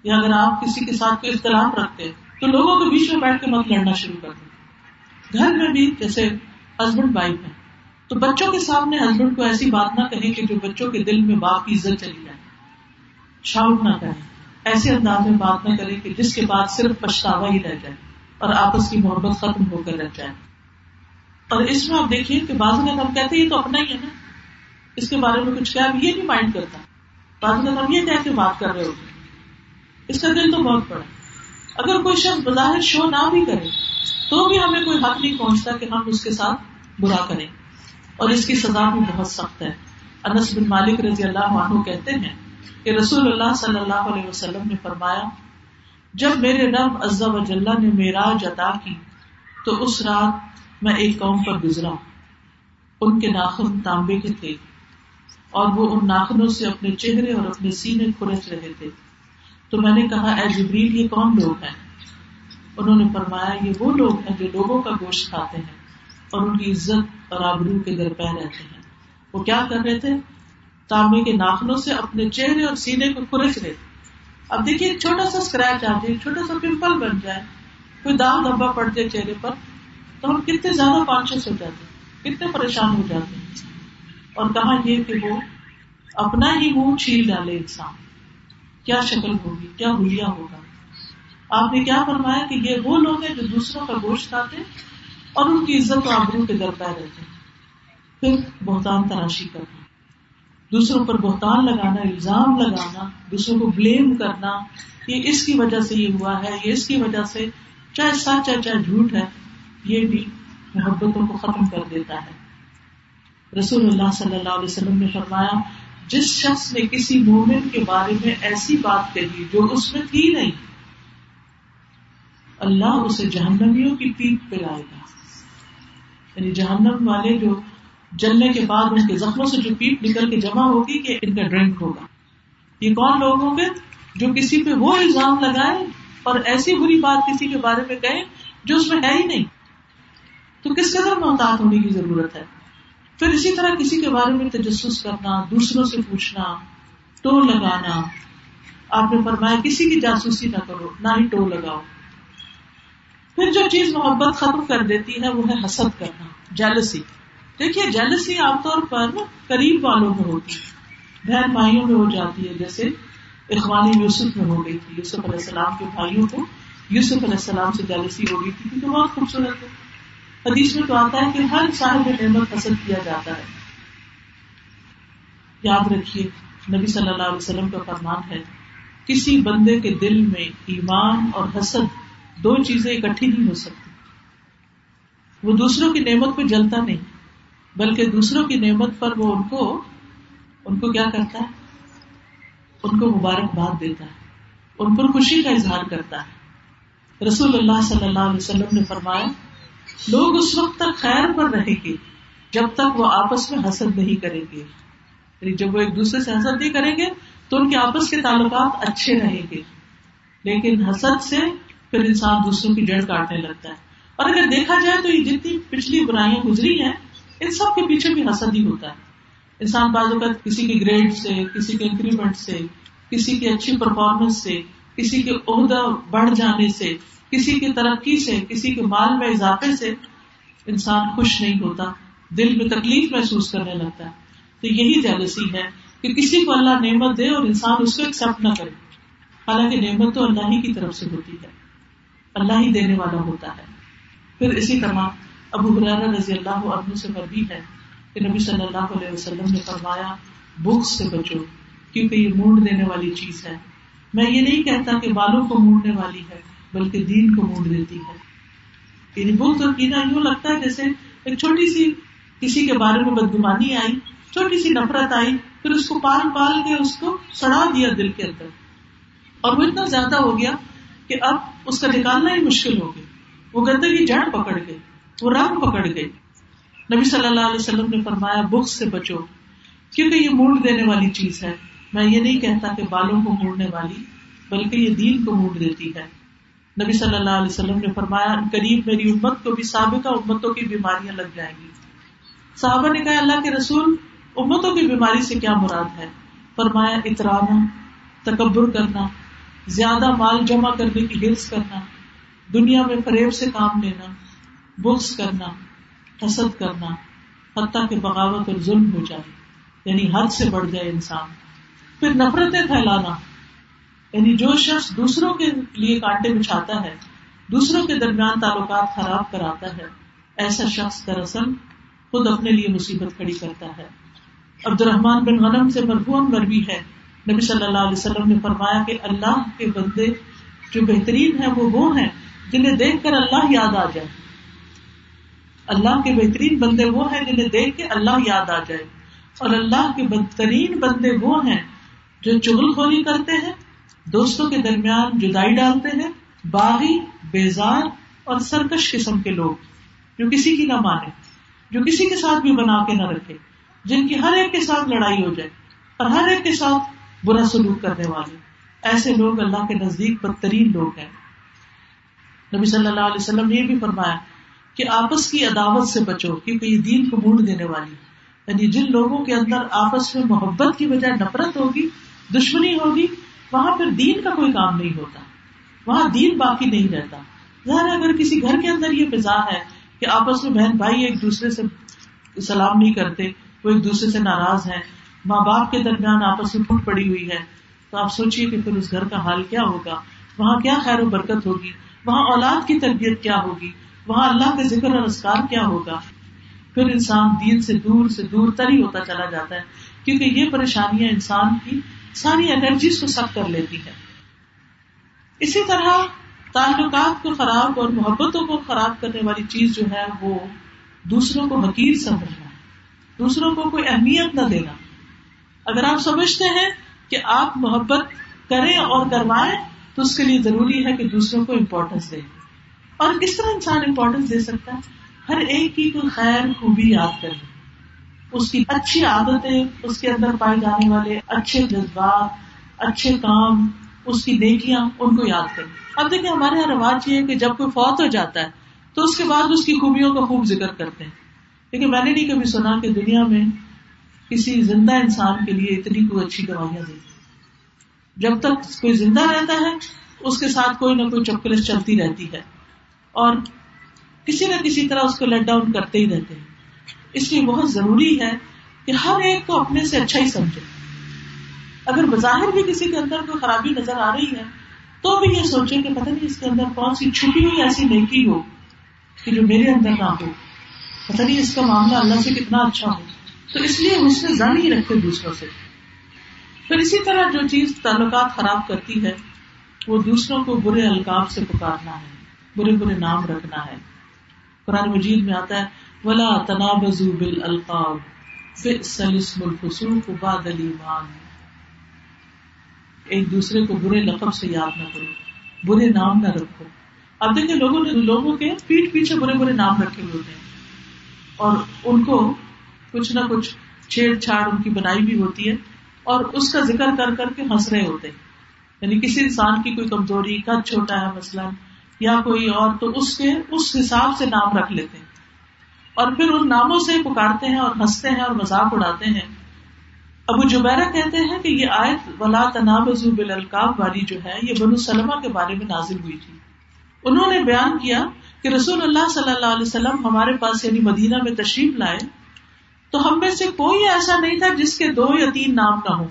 یا اگر آپ کسی کے ساتھ کوئی اختلاف رکھتے تو لوگوں کے بیچ میں بیٹھ کے مت لڑنا شروع کر دیں۔ گھر میں بھی جیسے ہسبینڈ وائف ہے تو بچوں کے سامنے ہسبینڈ کو ایسی بات نہ کہیں کہ جو بچوں کے دل میں باپ کی عزت چلی جائے۔ شاؤٹ نہ کریں۔ ایسے انداز میں بات نہ کریں کہ جس کے بعد صرف پچھتاوا ہی رہ جائے اور آپس کی محبت ختم ہو کر رہ جائے۔ اور اس میں آپ دیکھیے کہ بعض میں ہم کہتے ہیں یہ تو اپنا ہی ہے نا۔ اس کے بارے میں کچھ کیا یہ نہیں مائنڈ کرتا۔ بعض میں ہم یہ کہہ کے بات کر رہے ہوتے اس کا دل تو بہت بڑا اگر کوئی شخص بظاہر شو نہ بھی کرے، تو بھی ہمیں کوئی حق نہیں پہنچتا کہ ہم اس کے ساتھ برا کریں۔ اور اس کی سزا بھی بہت سخت ہے۔ انس بن مالک رضی اللہ عنہ کہتے ہیں کہ رسول اللہ صلی اللہ علیہ وسلم نے فرمایا، جب میرے رب عزا و جلہ نے میراج عطا کی، تو اس رات میں ایک قوم پر گزرا۔ ان کے ناخن تانبے کے تھے اور وہ ان ناخنوں سے اپنے چہرے اور اپنے سینے کھرچ رہے تھے۔ تو میں نے کہا، اے جبریل، یہ کون لوگ ہیں؟ انہوں نے فرمایا، یہ وہ لوگ ہیں جو لوگوں کا گوشت کھاتے ہیں اور ان کی عزت اور آبرو کے در پہ رہتے ہیں۔ وہ کیا کر رہے تھے؟ تانبے کے ناخنوں سے اپنے چہرے اور سینے کو کھرچ رہے۔ تھے اب دیکھیے، چھوٹا سا اسکریچ آ جائے چھوٹا سا پمپل بن جائے۔ کوئی داغ دھبا پڑ جائے چہرے پر۔ تو ہم کتنے زیادہ کانشیس ہو جاتے ہیں، کتنے پریشان ہو جاتے ہیں۔ اور کہا یہ کہ وہ اپنا ہی منہ چھیل ڈالے انسان۔ کیا شکل ہوگی، کیا ہولیا ہوگا۔ آپ نے کیا فرمایا کہ یہ وہ لوگ ہیں جو دوسروں کا گوشت کھاتے اور ان کی عزت و آبرو کے در پہ رہتے پھر بہتان تراشی کرنا، دوسروں پر بہتان لگانا، الزام لگانا، دوسروں کو بلیم کرنا یہ اس کی وجہ سے یہ ہوا ہے، یہ اس کی وجہ سے، چاہے سچ ہے، چاہے جھوٹ ہے۔ یہ بھی محبتوں کو ختم کر دیتا ہے۔ رسول اللہ صلی اللہ علیہ وسلم نے فرمایا، جس شخص نے کسی مومن کے بارے میں ایسی بات کہی جو اس میں تھی نہیں، اللہ اسے جہنمیوں کی پیٹ پہ لائے گا۔ یعنی جہنم والے جو جلنے کے بعد ان کے زخموں سے جو پیپ نکل کے جمع ہوگی کہ ان کا ڈرنک ہوگا۔ یہ کون لوگ ہوں گے جو کسی پہ وہ الزام لگائے اور ایسی بری بات کسی کے بارے میں کہیں جو اس میں ہے ہی نہیں؟ تو کس قدر محتاط ہونے کی ضرورت ہے؟ پھر اسی طرح کسی کے بارے میں تجسس کرنا، دوسروں سے پوچھنا ٹو لگانا۔ آپ نے فرمایا، کسی کی جاسوسی نہ کرو، نہ ہی ٹو لگاؤ۔ پھر جو چیز محبت ختم کر دیتی ہے، وہ ہے حسد کرنا جیلسی دیکھیے جیلسی عام طور پر قریب والوں میں ہوتی ہے۔ بہن بھائیوں میں ہو جاتی ہے، جیسے اخوانی یوسف میں ہو گئی تھی۔ یوسف علیہ السلام کے بھائیوں کو یوسف علیہ السلام سے جیلسی ہو گئی تھی، کیونکہ بہت خوبصورت ہے حدیث میں تو آتا ہے کہ ہر صاحب نعمت پسند کیا جاتا ہے۔ یاد رکھیے، نبی صلی اللہ علیہ وسلم کا فرمان ہے، کسی بندے کے دل میں ایمان اور حسد دو چیزیں اکٹھی نہیں ہو سکتی۔ وہ دوسروں کی نعمت پہ جلتا نہیں، بلکہ دوسروں کی نعمت پر وہ ان کو ان کو کیا کرتا ہے؟ ان کو مبارکباد دیتا ہے، ان پر خوشی کا اظہار کرتا ہے۔ رسول اللہ صلی اللہ علیہ وسلم نے فرمایا لوگ اس وقت تک خیر پر رہیں گے جب تک وہ آپس میں حسد نہیں کریں گے۔ یعنی جب وہ ایک دوسرے سے حسد نہیں کریں گے، تو ان کے آپس کے تعلقات اچھے رہیں گے۔ لیکن حسد سے پھر انسان دوسروں کی جڑ کاٹنے لگتا ہے۔ اور اگر دیکھا جائے تو یہ جتنی پچھلی برائیاں گزری ہیں، ان سب کے پیچھے بھی حسد ہی ہوتا ہے۔ انسان بعض اوقات کسی کے گریڈ سے، کسی کے انکریمنٹ سے، کسی کی اچھی پرفارمنس سے، کسی کے عہدہ بڑھ جانے سے کسی کی ترقی سے، کسی کے مال میں اضافے سے انسان خوش نہیں ہوتا، دل میں تکلیف محسوس کرنے لگتا ہے۔ تو یہی جیلسی ہے کہ کسی کو اللہ نعمت دے اور انسان اس کو ایکسپٹ نہ کرے۔ حالانکہ نعمت تو اللہ ہی کی طرف سے ہوتی ہے۔ اللہ ہی دینے والا ہوتا ہے۔ پھر اسی طرح ابو رضی اللہ عنہ سے مربی ہے کہ نبی صلی اللہ علیہ وسلم نے فرمایا بکس سے بچو، کیونکہ یہ مونڈ دینے والی چیز ہے۔ میں یہ نہیں کہتا کہ بالوں کو مونڈنے والی ہے۔ بلکہ دین کو مونڈ دیتی ہے۔ یعنی بکس اور کینا یوں لگتا ہے جیسے ایک چھوٹی سی کسی کے بارے میں بدگمانی آئی، چھوٹی سی نفرت آئی، پھر اس کو پال پال کے اس کو سڑا دیا دل کے اندر۔ اور وہ اتنا زیادہ ہو گیا کہ اب اس کا نکالنا ہی مشکل ہو گیا۔ وہ گندگی جڑ پکڑ گئی، وہ رنگ پکڑ گئی۔ نبی صلی اللہ علیہ وسلم نے فرمایا بکس سے بچو، کیونکہ یہ موڈ دینے والی چیز ہے۔ میں یہ نہیں کہتا کہ بالوں کو موڑنے والی، بلکہ یہ دین کو موڈ دیتی ہے۔ نبی صلی اللہ علیہ وسلم نے فرمایا، قریب میری امت کو بھی، سابقہ امتوں کی بیماریاں لگ جائیں گی۔ صحابہ نے کہا، اللہ کے رسول، امتوں کی بیماری سے کیا مراد ہے؟ فرمایا اترانا تکبر کرنا، زیادہ مال جمع کرنے کی ہرس کرنا، دنیا میں فریب سے کام لینا بکس کرنا، حسد کرنا، حتیٰ کہ بغاوت اور ظلم ہو جائے۔ یعنی حد سے بڑھ جائے انسان۔ پھر نفرتیں پھیلانا۔ یعنی جو شخص دوسروں کے لیے کانٹے بچھاتا ہے، دوسروں کے درمیان تعلقات خراب کراتا ہے، ایسا شخص دراصل خود اپنے لیے مصیبت کھڑی کرتا ہے۔ عبد الرحمان بن غنم سے مربون مربی ہے۔ نبی صلی اللہ علیہ وسلم نے فرمایا کہ اللہ کے بندے جو بہترین ہیں، وہ وہ ہیں جنہیں دیکھ کر اللہ یاد آ جائے۔ اللہ کے بہترین بندے وہ ہیں جنہیں دیکھ کے اللہ یاد آ جائے۔ اور اللہ کے بدترین بندے وہ ہیں جو چغل خوری کرتے ہیں دوستوں کے درمیان جدائی ڈالتے ہیں، باغی، بیزار اور سرکش قسم کے لوگ جو کسی کی نہ مانے، جو کسی کے ساتھ بھی بنا کے نہ رکھے، جن کی ہر ایک کے ساتھ لڑائی ہو جائے اور ہر ایک کے ساتھ برا سلوک کرنے والے۔ ایسے لوگ اللہ کے نزدیک بدترین لوگ ہیں۔ نبی صلی اللہ علیہ وسلم نے یہ بھی فرمایا کہ آپس کی عداوت سے بچو، کیونکہ یہ دین کو مونڈ دینے والی۔ یعنی جن لوگوں کے اندر آپس میں محبت کی بجائے نفرت ہوگی، دشمنی ہوگی وہاں پھر دین کا کوئی کام نہیں ہوتا، وہاں دین باقی نہیں رہتا۔ ظاہر اگر کسی گھر کے اندر یہ فضا ہے کہ آپس میں بہن بھائی ایک دوسرے سے سلام نہیں کرتے، وہ ایک دوسرے سے ناراض ہے ماں باپ کے درمیان آپس میں پھٹ پڑی ہوئی ہے، تو آپ سوچیے کہ پھر اس گھر کا حال کیا ہوگا؟ وہاں کیا خیر و برکت ہوگی؟ وہاں اولاد کی تربیت کیا ہوگی؟ وہاں اللہ کا ذکر اور اسکار کیا ہوگا؟ پھر انسان دین سے دور سے دور تر ہی ہوتا چلا جاتا ہے، کیونکہ یہ پریشانیاں انسان کی ساری انرجیز کو سخت کر لیتی ہے۔ اسی طرح تعلقات کو خراب اور محبتوں کو خراب کرنے والی چیز جو ہے وہ دوسروں کو حقیر سمجھنا، دوسروں کو کوئی اہمیت نہ دینا۔ اگر آپ سمجھتے ہیں کہ آپ محبت کریں اور کروائیں، تو اس کے لیے ضروری ہے کہ دوسروں کو امپورٹینس دیں۔ اور کس طرح انسان امپورٹینس دے سکتا ہے؟ ہر ایک کی کوئی خیر خوبی یاد کرے۔ اس کی اچھی عادتیں، اس کے اندر پائے جانے والے اچھے جذبات، اچھے کام، اس کی نیکیاں، ان کو یاد کریں۔ اب دیکھیں، ہمارے یہاں رواج یہ ہے کہ جب کوئی فوت ہو جاتا ہے، تو اس کے بعد اس کی خوبیوں کا خوب ذکر کرتے ہیں۔ لیکن میں نے نہیں کبھی سنا کہ دنیا میں کسی زندہ انسان کے لیے اتنی کوئی اچھی دوائیاں دی جب تک کوئی زندہ رہتا ہے، اس کے ساتھ کوئی نہ کوئی چپکلس چلتی رہتی ہے اور کسی نہ کسی طرح اس کو لیٹ ڈاؤن کرتے ہی رہتے ہیں۔ اس لیے بہت ضروری ہے کہ ہر ایک کو اپنے سے اچھا ہی سمجھے۔ اگر بظاہر بھی کسی کے اندر کوئی خرابی نظر آ رہی ہے، تو بھی یہ سوچے کہ پتہ نہیں اس کے اندر کون سی چھپی ہوئی ایسی نیکی ہو کہ جو میرے اندر نہ ہو۔ پتہ نہیں اس کا معاملہ اللہ سے کتنا اچھا ہو۔ تو اس لیے اس سے زن ہی رکھتے دوسروں سے۔ پھر اسی طرح جو چیز تعلقات خراب کرتی ہے، وہ دوسروں کو برے القاب سے پکارنا ہے، برے برے نام رکھنا ہے۔ قرآن مجید میں آتا ہے ولا تنابز بال القاب الفسوق بعد الایمان ایک دوسرے کو برے لقب سے یاد نہ کرو. برے نام نہ رکھو. اب دیکھیں لوگوں نے لوگوں کے پیٹ پیچھے برے برے نام رکھے ہوئے ہیں. اور ان کو کچھ نہ کچھ چھیڑ چھاڑ ان کی بنائی بھی ہوتی ہے اور اس کا ذکر کر کر کے ہنس رہے ہوتے ہیں. یعنی کسی انسان کی کوئی کمزوری قد چھوٹا ہے مثلاً، یا کوئی اور، تو اس کے اس حساب سے نام رکھ لیتے ہیں. اور پھر ان ناموں سے پکارتے ہیں اور ہنستے ہیں اور مذاق اڑاتے ہیں۔ ابو جبیرا کہتے ہیں کہ یہ آیت ولا تناب القاب والی جو ہے، یہ بنو سلمہ کے بارے میں نازل ہوئی تھی۔ انہوں نے بیان کیا کہ رسول اللہ صلی اللہ علیہ وسلم ہمارے پاس یعنی مدینہ میں تشریف لائے تو ہم میں سے کوئی ایسا نہیں تھا جس کے دو یا تین نام نہ ہو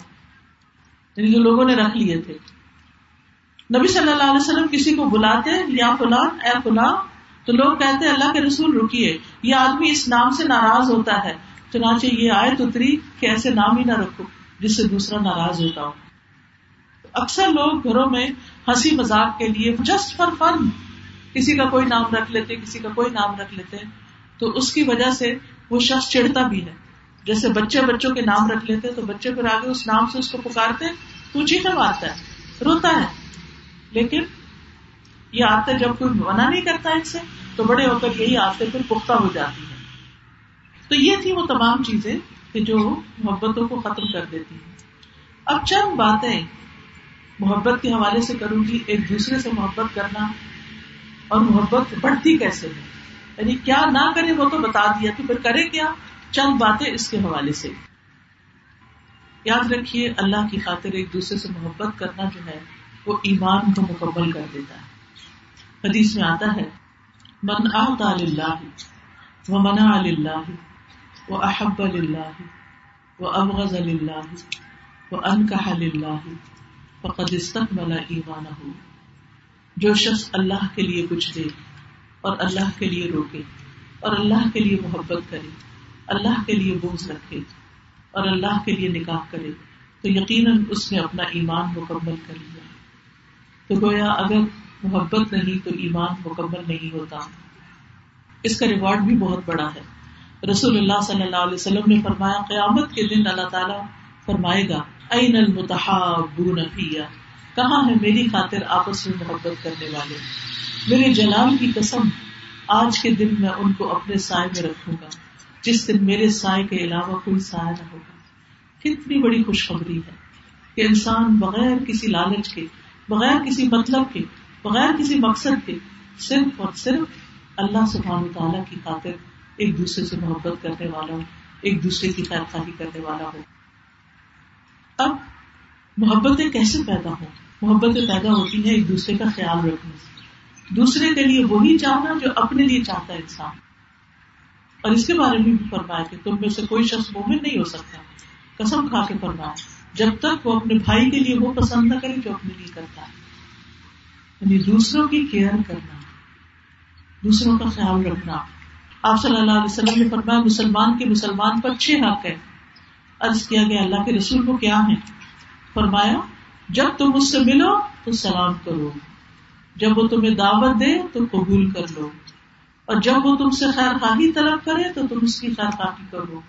یعنی جو لوگوں نے رکھ لیے تھے۔ نبی صلی اللہ علیہ وسلم کسی کو بلاتے یا فلان، اے فلاں تو لوگ کہتے اللہ کے رسول رکیے، یہ آدمی اس نام سے ناراض ہوتا ہے، چنانچہ یہ آئے اتری کہ ایسے نام ہی نہ رکھو جس سے دوسرا ناراض ہوتا ہو۔ اکثر لوگ گھروں میں ہنسی مذاق کے لیے جسٹ فار فن کسی کا کوئی نام رکھ لیتے، کسی کا کوئی نام رکھ لیتے، تو اس کی وجہ سے وہ شخص چڑھتا بھی ہے۔ جیسے بچے بچوں کے نام رکھ لیتے، تو بچے پھر آگے اس نام سے اس کو پکارتے تو چیخے مارتا ہے، روتا ہے۔ لیکن یہ آتے جب کوئی منع نہیں کرتا ان سے تو بڑے ہو کر یہی آتے پھر پختہ ہو جاتی ہیں۔ تو یہ تھی وہ تمام چیزیں کہ جو محبتوں کو ختم کر دیتی ہیں۔ اب چند باتیں محبت کے حوالے سے کروں گی۔ ایک دوسرے سے محبت کرنا اور محبت بڑھتی کیسے ہے؟ یعنی کیا نہ کرے وہ تو بتا دیا تو پھر کرے کیا؟ چند باتیں اس کے حوالے سے۔ یاد رکھیے، اللہ کی خاطر ایک دوسرے سے محبت کرنا جو ہے، وہ ایمان کو مکمل کر دیتا ہے۔ حدیث میں آتا ہے من آتا للہ و منا اللہ و احب اللہ و ابغض و انکح للہ فقد استقبل ایمانہ جو شخص اللہ کے لیے کچھ دے اور اللہ کے لیے روکے اور اللہ کے لیے محبت کرے، اللہ کے لیے بوجھ رکھے اور اللہ کے لیے نکاح کرے، تو یقیناً اس نے اپنا ایمان مکمل کر لیا۔ تو گویا اگر محبت نہیں تو ایمان مکمل نہیں ہوتا۔ اس کا ریوارڈ بھی بہت بڑا ہے۔ رسول اللہ صلی اللہ علیہ وسلم نے فرمایا، قیامت کے دن اللہ تعالیٰ فرمائے گا این المتحابون فیا کہاں ہے میری خاطر آپس میں محبت کرنے والے؟ میرے جلال کی قسم، آج کے دن میں ان کو اپنے سائے میں رکھوں گا، جس دن میرے سائے کے علاوہ کوئی سایہ نہ ہوگا۔ کتنی بڑی خوشخبری ہے کہ انسان بغیر کسی لالچ کے، بغیر کسی مطلب کے بغیر کسی مقصد کے صرف اور صرف اللہ سبحانہ تعالیٰ کی خاطر ایک دوسرے سے محبت کرنے والا ہو ایک دوسرے کی خیر خواہی کرنے والا ہو اب محبتیں کیسے پیدا ہوں؟ محبتیں پیدا ہوتی ہیں ایک دوسرے کا خیال رکھنے سے۔ دوسرے کے لیے وہی چاہنا جو اپنے لیے چاہتا ہے انسان۔ اور اس کے بارے میں بھی فرمایا کہ تم میں سے کوئی شخص مومن نہیں ہو سکتا۔ قسم کھا کے فرمایا، جب تک وہ اپنے بھائی کے لیے وہ پسند نہ کرے جو اپنے لیے کرتا ہے۔ یعنی دوسروں کی کیئر کرنا، دوسروں کا خیال رکھنا۔ آپ صلی اللہ علیہ وسلم نے فرمایا، مسلمان کے مسلمان پر چھ حق ہے عرض کیا گیا، اللہ کے رسول کو کیا ہے فرمایا، جب تم اس سے ملو تو سلام کرو۔ جب وہ تمہیں دعوت دے تو قبول کر لو۔ اور جب وہ تم سے خیر خواہی طلب کرے تو تم اس کی خیر خواہی کرو۔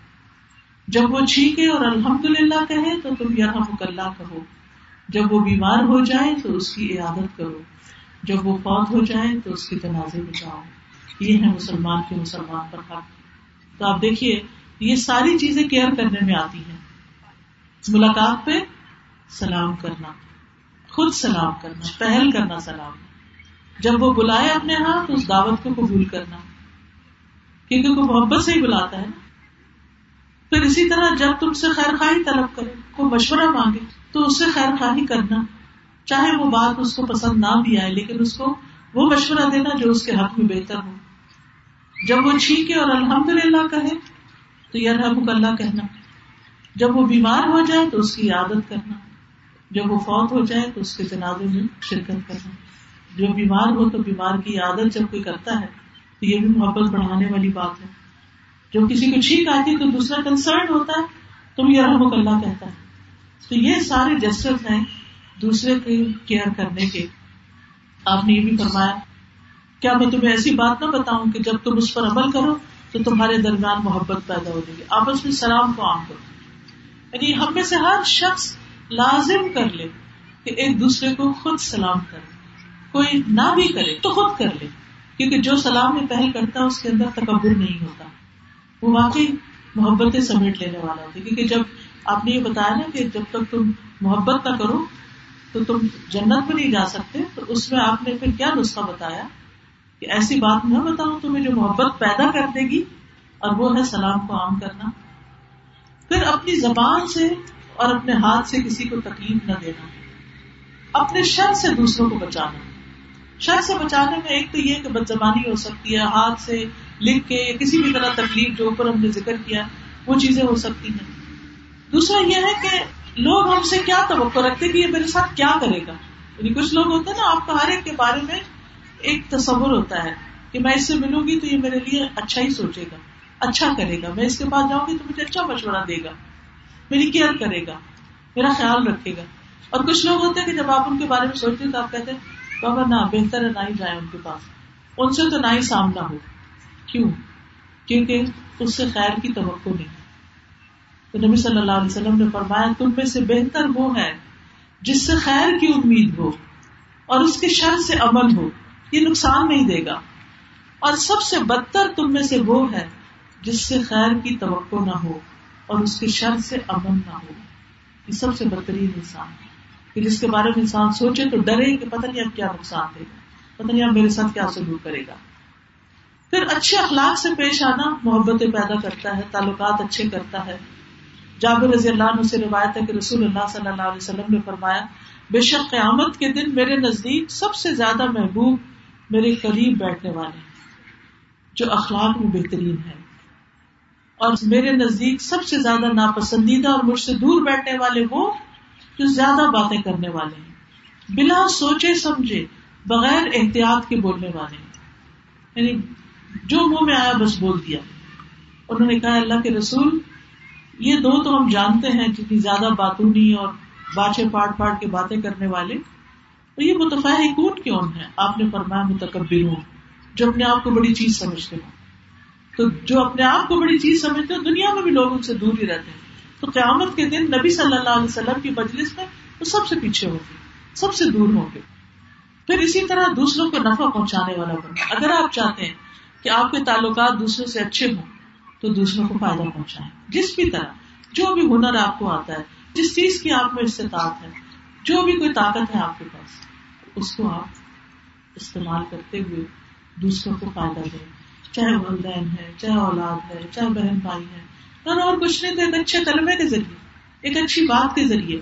جب وہ چھینکے اور الحمد للہ کہے تو تم یہاں مکلہ کہو۔ جب وہ بیمار ہو جائے تو اس کی عیادت کرو۔ جب وہ فوت ہو جائے تو اس کے تنازع بچاؤ یہ ہے مسلمان کے مسلمان پر حق۔ تو آپ دیکھیے، یہ ساری چیزیں کیئر کرنے میں آتی ہیں۔ ملاقات پہ سلام کرنا، خود سلام کرنا، پہل کرنا سلام۔ جب وہ بلائے اپنے ہاں تو اس دعوت کو قبول کرنا۔ کیونکہ وہ محبت سے ہی بلاتا ہے پھر اسی طرح جب تم سے خیر خواہی طلب کرے کوئی مشورہ مانگے، تو اس سے خیر خواہی کرنا۔ چاہے وہ بات اس کو پسند نہ بھی آئے، لیکن اس کو وہ مشورہ دینا جو اس کے حق میں بہتر ہو۔ جب وہ چھینکے اور الحمد للہ کہے، تو یہ اللہ کہنا۔ جب وہ بیمار ہو جائے، تو اس کی عادت کرنا۔ جب وہ فوت ہو جائے، تو اس کے تنازع میں شرکت کرنا۔ جو بیمار ہو، تو بیمار کی عادت جب کوئی کرتا ہے، تو یہ بھی محبت بڑھانے والی بات ہے۔ جو کسی کو چھینک آتی ہے تو دوسرا کنسرن ہوتا ہے تو یہ رحمک اللہ کہتا ہے۔ تو یہ سارے جسٹس ہیں۔ دوسرے کی کیئر کرنے کے۔ آپ نے یہ بھی فرمایا، کیا میں تمہیں ایسی بات نہ بتاؤں کہ جب تم اس پر عمل کرو تو تمہارے درمیان محبت پیدا ہو جائے گی آپس میں سلام کو عام کرو۔ یعنی ہم میں سے ہر شخص لازم کر لے کہ ایک دوسرے کو خود سلام کرے۔ کوئی نہ بھی کرے تو خود کر لے، کیونکہ جو سلام میں پہل کرتا ہے اس کے اندر تکبر نہیں ہوتا۔ وہ واقعی محبتیں سمیٹ لینے والا ہوتا کیونکہ جب آپ نے یہ بتایا نا کہ جب تک تم محبت نہ کرو تو تم جنت میں نہیں جا سکتے، تو اس میں آپ نے پھر کیا نسخہ بتایا؟ کہ ایسی بات نہ بتاؤ تمہیں جو محبت پیدا کر دے گی، اور وہ ہے سلام کو عام کرنا۔ پھر اپنی زبان سے اور اپنے ہاتھ سے کسی کو تکلیف نہ دینا۔ اپنے شر سے دوسروں کو بچانا۔ شر سے بچانے میں ایک تو یہ کہ بد زبانی ہو سکتی ہے، ہاتھ سے لکھ کے کسی بھی طرح تکلیف جو اوپر ہم نے ذکر کیا، وہ چیزیں ہو سکتی ہیں۔ دوسرا یہ ہے کہ لوگ ہم سے کیا توقع رکھتے کہ یہ میرے ساتھ کیا کرے گا؟ یعنی کچھ لوگ ہوتے ہیں نا، آپ کا ہر ایک کے بارے میں ایک تصور ہوتا ہے کہ میں اس سے ملوں گی تو یہ میرے لیے اچھا ہی سوچے گا اچھا کرے گا۔ میں اس کے پاس جاؤں گی تو مجھے اچھا مشورہ دے گا، میری کیئر کرے گا، میرا خیال رکھے گا۔ اور کچھ لوگ ہوتے ہیں کہ جب آپ ان کے بارے میں سوچتے ہیں تو آپ کہتے ہیں، بابا، نہ، بہتر ہے نہ ہی جائے ان کے پاس۔ ان سے تو نہ ہی سامنا ہو۔ کیوں؟ کیونکہ اس سے خیر کی توقع نہیں۔ تو نبی صلی اللہ علیہ وسلم نے فرمایا، تم میں سے بہتر وہ ہے جس سے خیر کی امید ہو اور اس کے شر سے عمل ہو، یہ نقصان نہیں دے گا۔ اور سب سے بدتر تم میں سے وہ ہے جس سے خیر کی توقع نہ ہو اور اس کے شر سے امن نہ ہو۔ یہ سب سے بہترین انسان ہے۔ کہ جس کے بارے میں انسان سوچے تو ڈرے کہ پتہ نہیں اب کیا نقصان دے گا، پتہ نہیں اب میرے ساتھ کیا سلوک کرے گا۔ پھر اچھے اخلاق سے پیش آنا محبتیں پیدا کرتا ہے، تعلقات اچھے کرتا ہے۔ جابر رضی اللہ عنہ سے روایت ہے کہ رسول اللہ صلی اللہ علیہ وسلم نے فرمایا، بے شک قیامت کے دن میرے نزدیک سب سے زیادہ محبوب میرے قریب بیٹھنے والے جو اخلاق میں بہترین ہے اور میرے نزدیک سب سے زیادہ ناپسندیدہ اور مجھ سے دور بیٹھنے والے وہ جو زیادہ باتیں کرنے والے ہیں۔ بلا سوچے سمجھے بغیر احتیاط کے بولنے والے ہیں۔ یعنی جو منہ میں آیا بس بول دیا۔ انہوں نے کہا، اللہ کے رسول یہ دو تو ہم جانتے ہیں جتنی زیادہ باتونی اور باچے پاٹ پاٹ کے باتیں کرنے والے۔ تو یہ متفاہ کون کیوں ہے آپ نے فرمایا متکبر ہوں جو اپنے آپ کو بڑی چیز سمجھتے ہوں تو جو اپنے آپ کو بڑی چیز سمجھتے ہو دنیا میں بھی لوگ ان سے دور ہی رہتے ہیں۔ تو قیامت کے دن نبی صلی اللہ علیہ وسلم کی مجلس میں وہ سب سے پیچھے ہوگی سب سے دور ہوں گے۔ پھر اسی طرح دوسروں کو نفع پہنچانے والا بننا۔ اگر آپ چاہتے ہیں کہ آپ کے تعلقات دوسروں سے اچھے ہوں تو دوسروں کو فائدہ پہنچائیں جس بھی طرح، جو بھی ہنر آپ کو آتا ہے، جس چیز کی آپ میں استطاعت ہے، جو بھی کوئی طاقت ہے آپ کے پاس، اس کو آپ استعمال کرتے ہوئے دوسروں کو فائدہ دیں۔ چاہے والدین ہے چاہے اولاد ہے، چاہے بہن بھائی ہے اور کچھ نہیں، تو ایک اچھے کلمے کے ذریعے، ایک اچھی بات کے ذریعے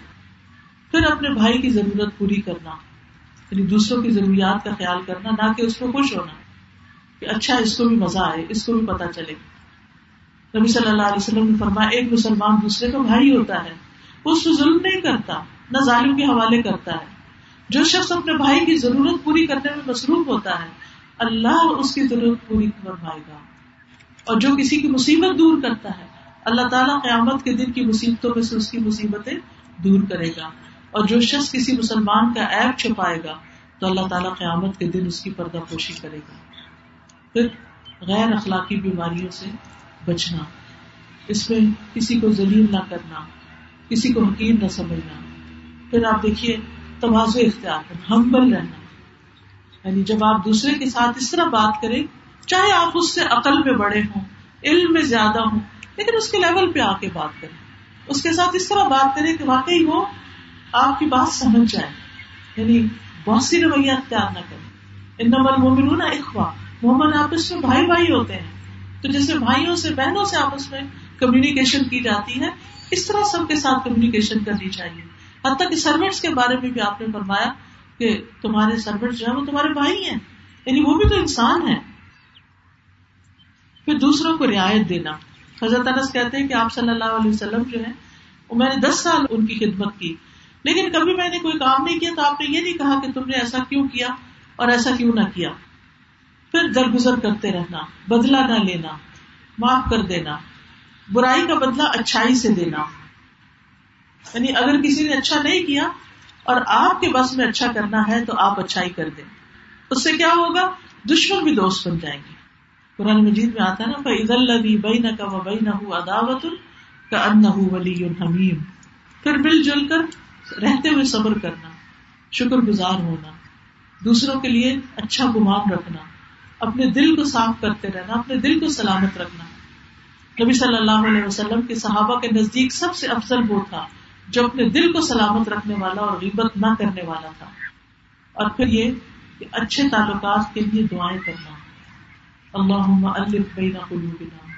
پھر اپنے بھائی کی ضرورت پوری کرنا یعنی دوسروں کی ضروریات کا خیال کرنا، نہ کہ اس کو خوش ہونا کہ اچھا اس کو بھی مزہ آئے، اس کو بھی پتا چلے۔ نبی صلی اللہ علیہ وسلم نے فرمایا، ایک مسلمان دوسرے کا بھائی ہوتا ہے، وہ اس کو ظلم نہیں کرتا، نہ ظالم کے حوالے کرتا ہے۔ جو شخص اپنے بھائی کی ضرورت پوری کرنے میں مصروف ہوتا ہے، اللہ اس کی ضرورت پوری کروائے گا۔ اور جو کسی کی مصیبت دور کرتا ہے، اللہ تعالیٰ قیامت کے دن کی مصیبتوں میں سے اس کی مصیبتیں دور کرے گا۔ اور جو شخص کسی مسلمان کا ایپ چھپائے گا، تو اللہ تعالیٰ قیامت کے دن اس کی پردہ پوشی کرے گا۔ پھر غیر اخلاقی بیماریوں سے بچنا، اس میں کسی کو ذلیل نہ کرنا، کسی کو حقیر نہ سمجھنا۔ پھر آپ دیکھیے توازو اختیار کرنا ہمبل رہنا۔ یعنی جب آپ دوسرے کے ساتھ اس طرح بات کریں، چاہے آپ اس سے عقل میں بڑے ہوں، علم میں زیادہ ہوں، لیکن اس کے لیول پہ آ کے بات کریں۔ اس کے ساتھ اس طرح بات کریں کہ واقعی وہ آپ کی بات سمجھ جائے۔ یعنی بہت سی رویہ اختیار نہ کریں۔ ان نمبر مومن اخوا محمد آپس میں بھائی بھائی ہوتے ہیں۔ تو جیسے بھائیوں سے بہنوں سے آپس میں کمیونیکیشن کی جاتی ہے، اس طرح سب کے ساتھ کمیونیکیشن کرنی چاہیے۔ حتیٰ کہ سروٹس کے بارے میں بھی آپ نے فرمایا کہ تمہارے سروٹ جو ہے وہ تمہارے بھائی ہیں۔ یعنی وہ بھی تو انسان ہے پھر دوسروں کو رعایت دینا۔ حضرت انس کہتے ہیں کہ آپ صلی اللہ علیہ وسلم جو ہے وہ میں نے دس سال ان کی خدمت کی۔ لیکن کبھی میں نے کوئی کام نہیں کیا تو آپ نے یہ نہیں کہا کہ تم نے ایسا کیوں کیا اور ایسا کیوں نہ کیا۔ پھر درگزر کرتے رہنا بدلا نہ لینا، معاف کر دینا، برائی کا بدلا اچھائی سے دینا۔ یعنی اگر کسی نے اچھا نہیں کیا اور آپ کے بس میں اچھا کرنا ہے تو آپ اچھائی کر دیں۔ اس سے کیا ہوگا؟ دشمن بھی دوست بن جائیں گے۔ قرآن مجید میں آتا ہے نا عید الدی بئی نہ کا بئی نہ اداوت کا ان ولی حمیم پھر مل جل کر رہتے ہوئے صبر کرنا، شکر گزار ہونا، دوسروں کے لیے اچھا گمان رکھنا۔ اپنے دل کو صاف کرتے رہنا، اپنے دل کو سلامت رکھنا۔ نبی صلی اللہ علیہ وسلم کے صحابہ کے نزدیک سب سے افضل وہ تھا جو اپنے دل کو سلامت رکھنے والا اور غیبت نہ کرنے والا تھا۔ اور پھر یہ کہ اچھے تعلقات کے لیے دعائیں کرنا۔ اللہ الف بین قلوبنا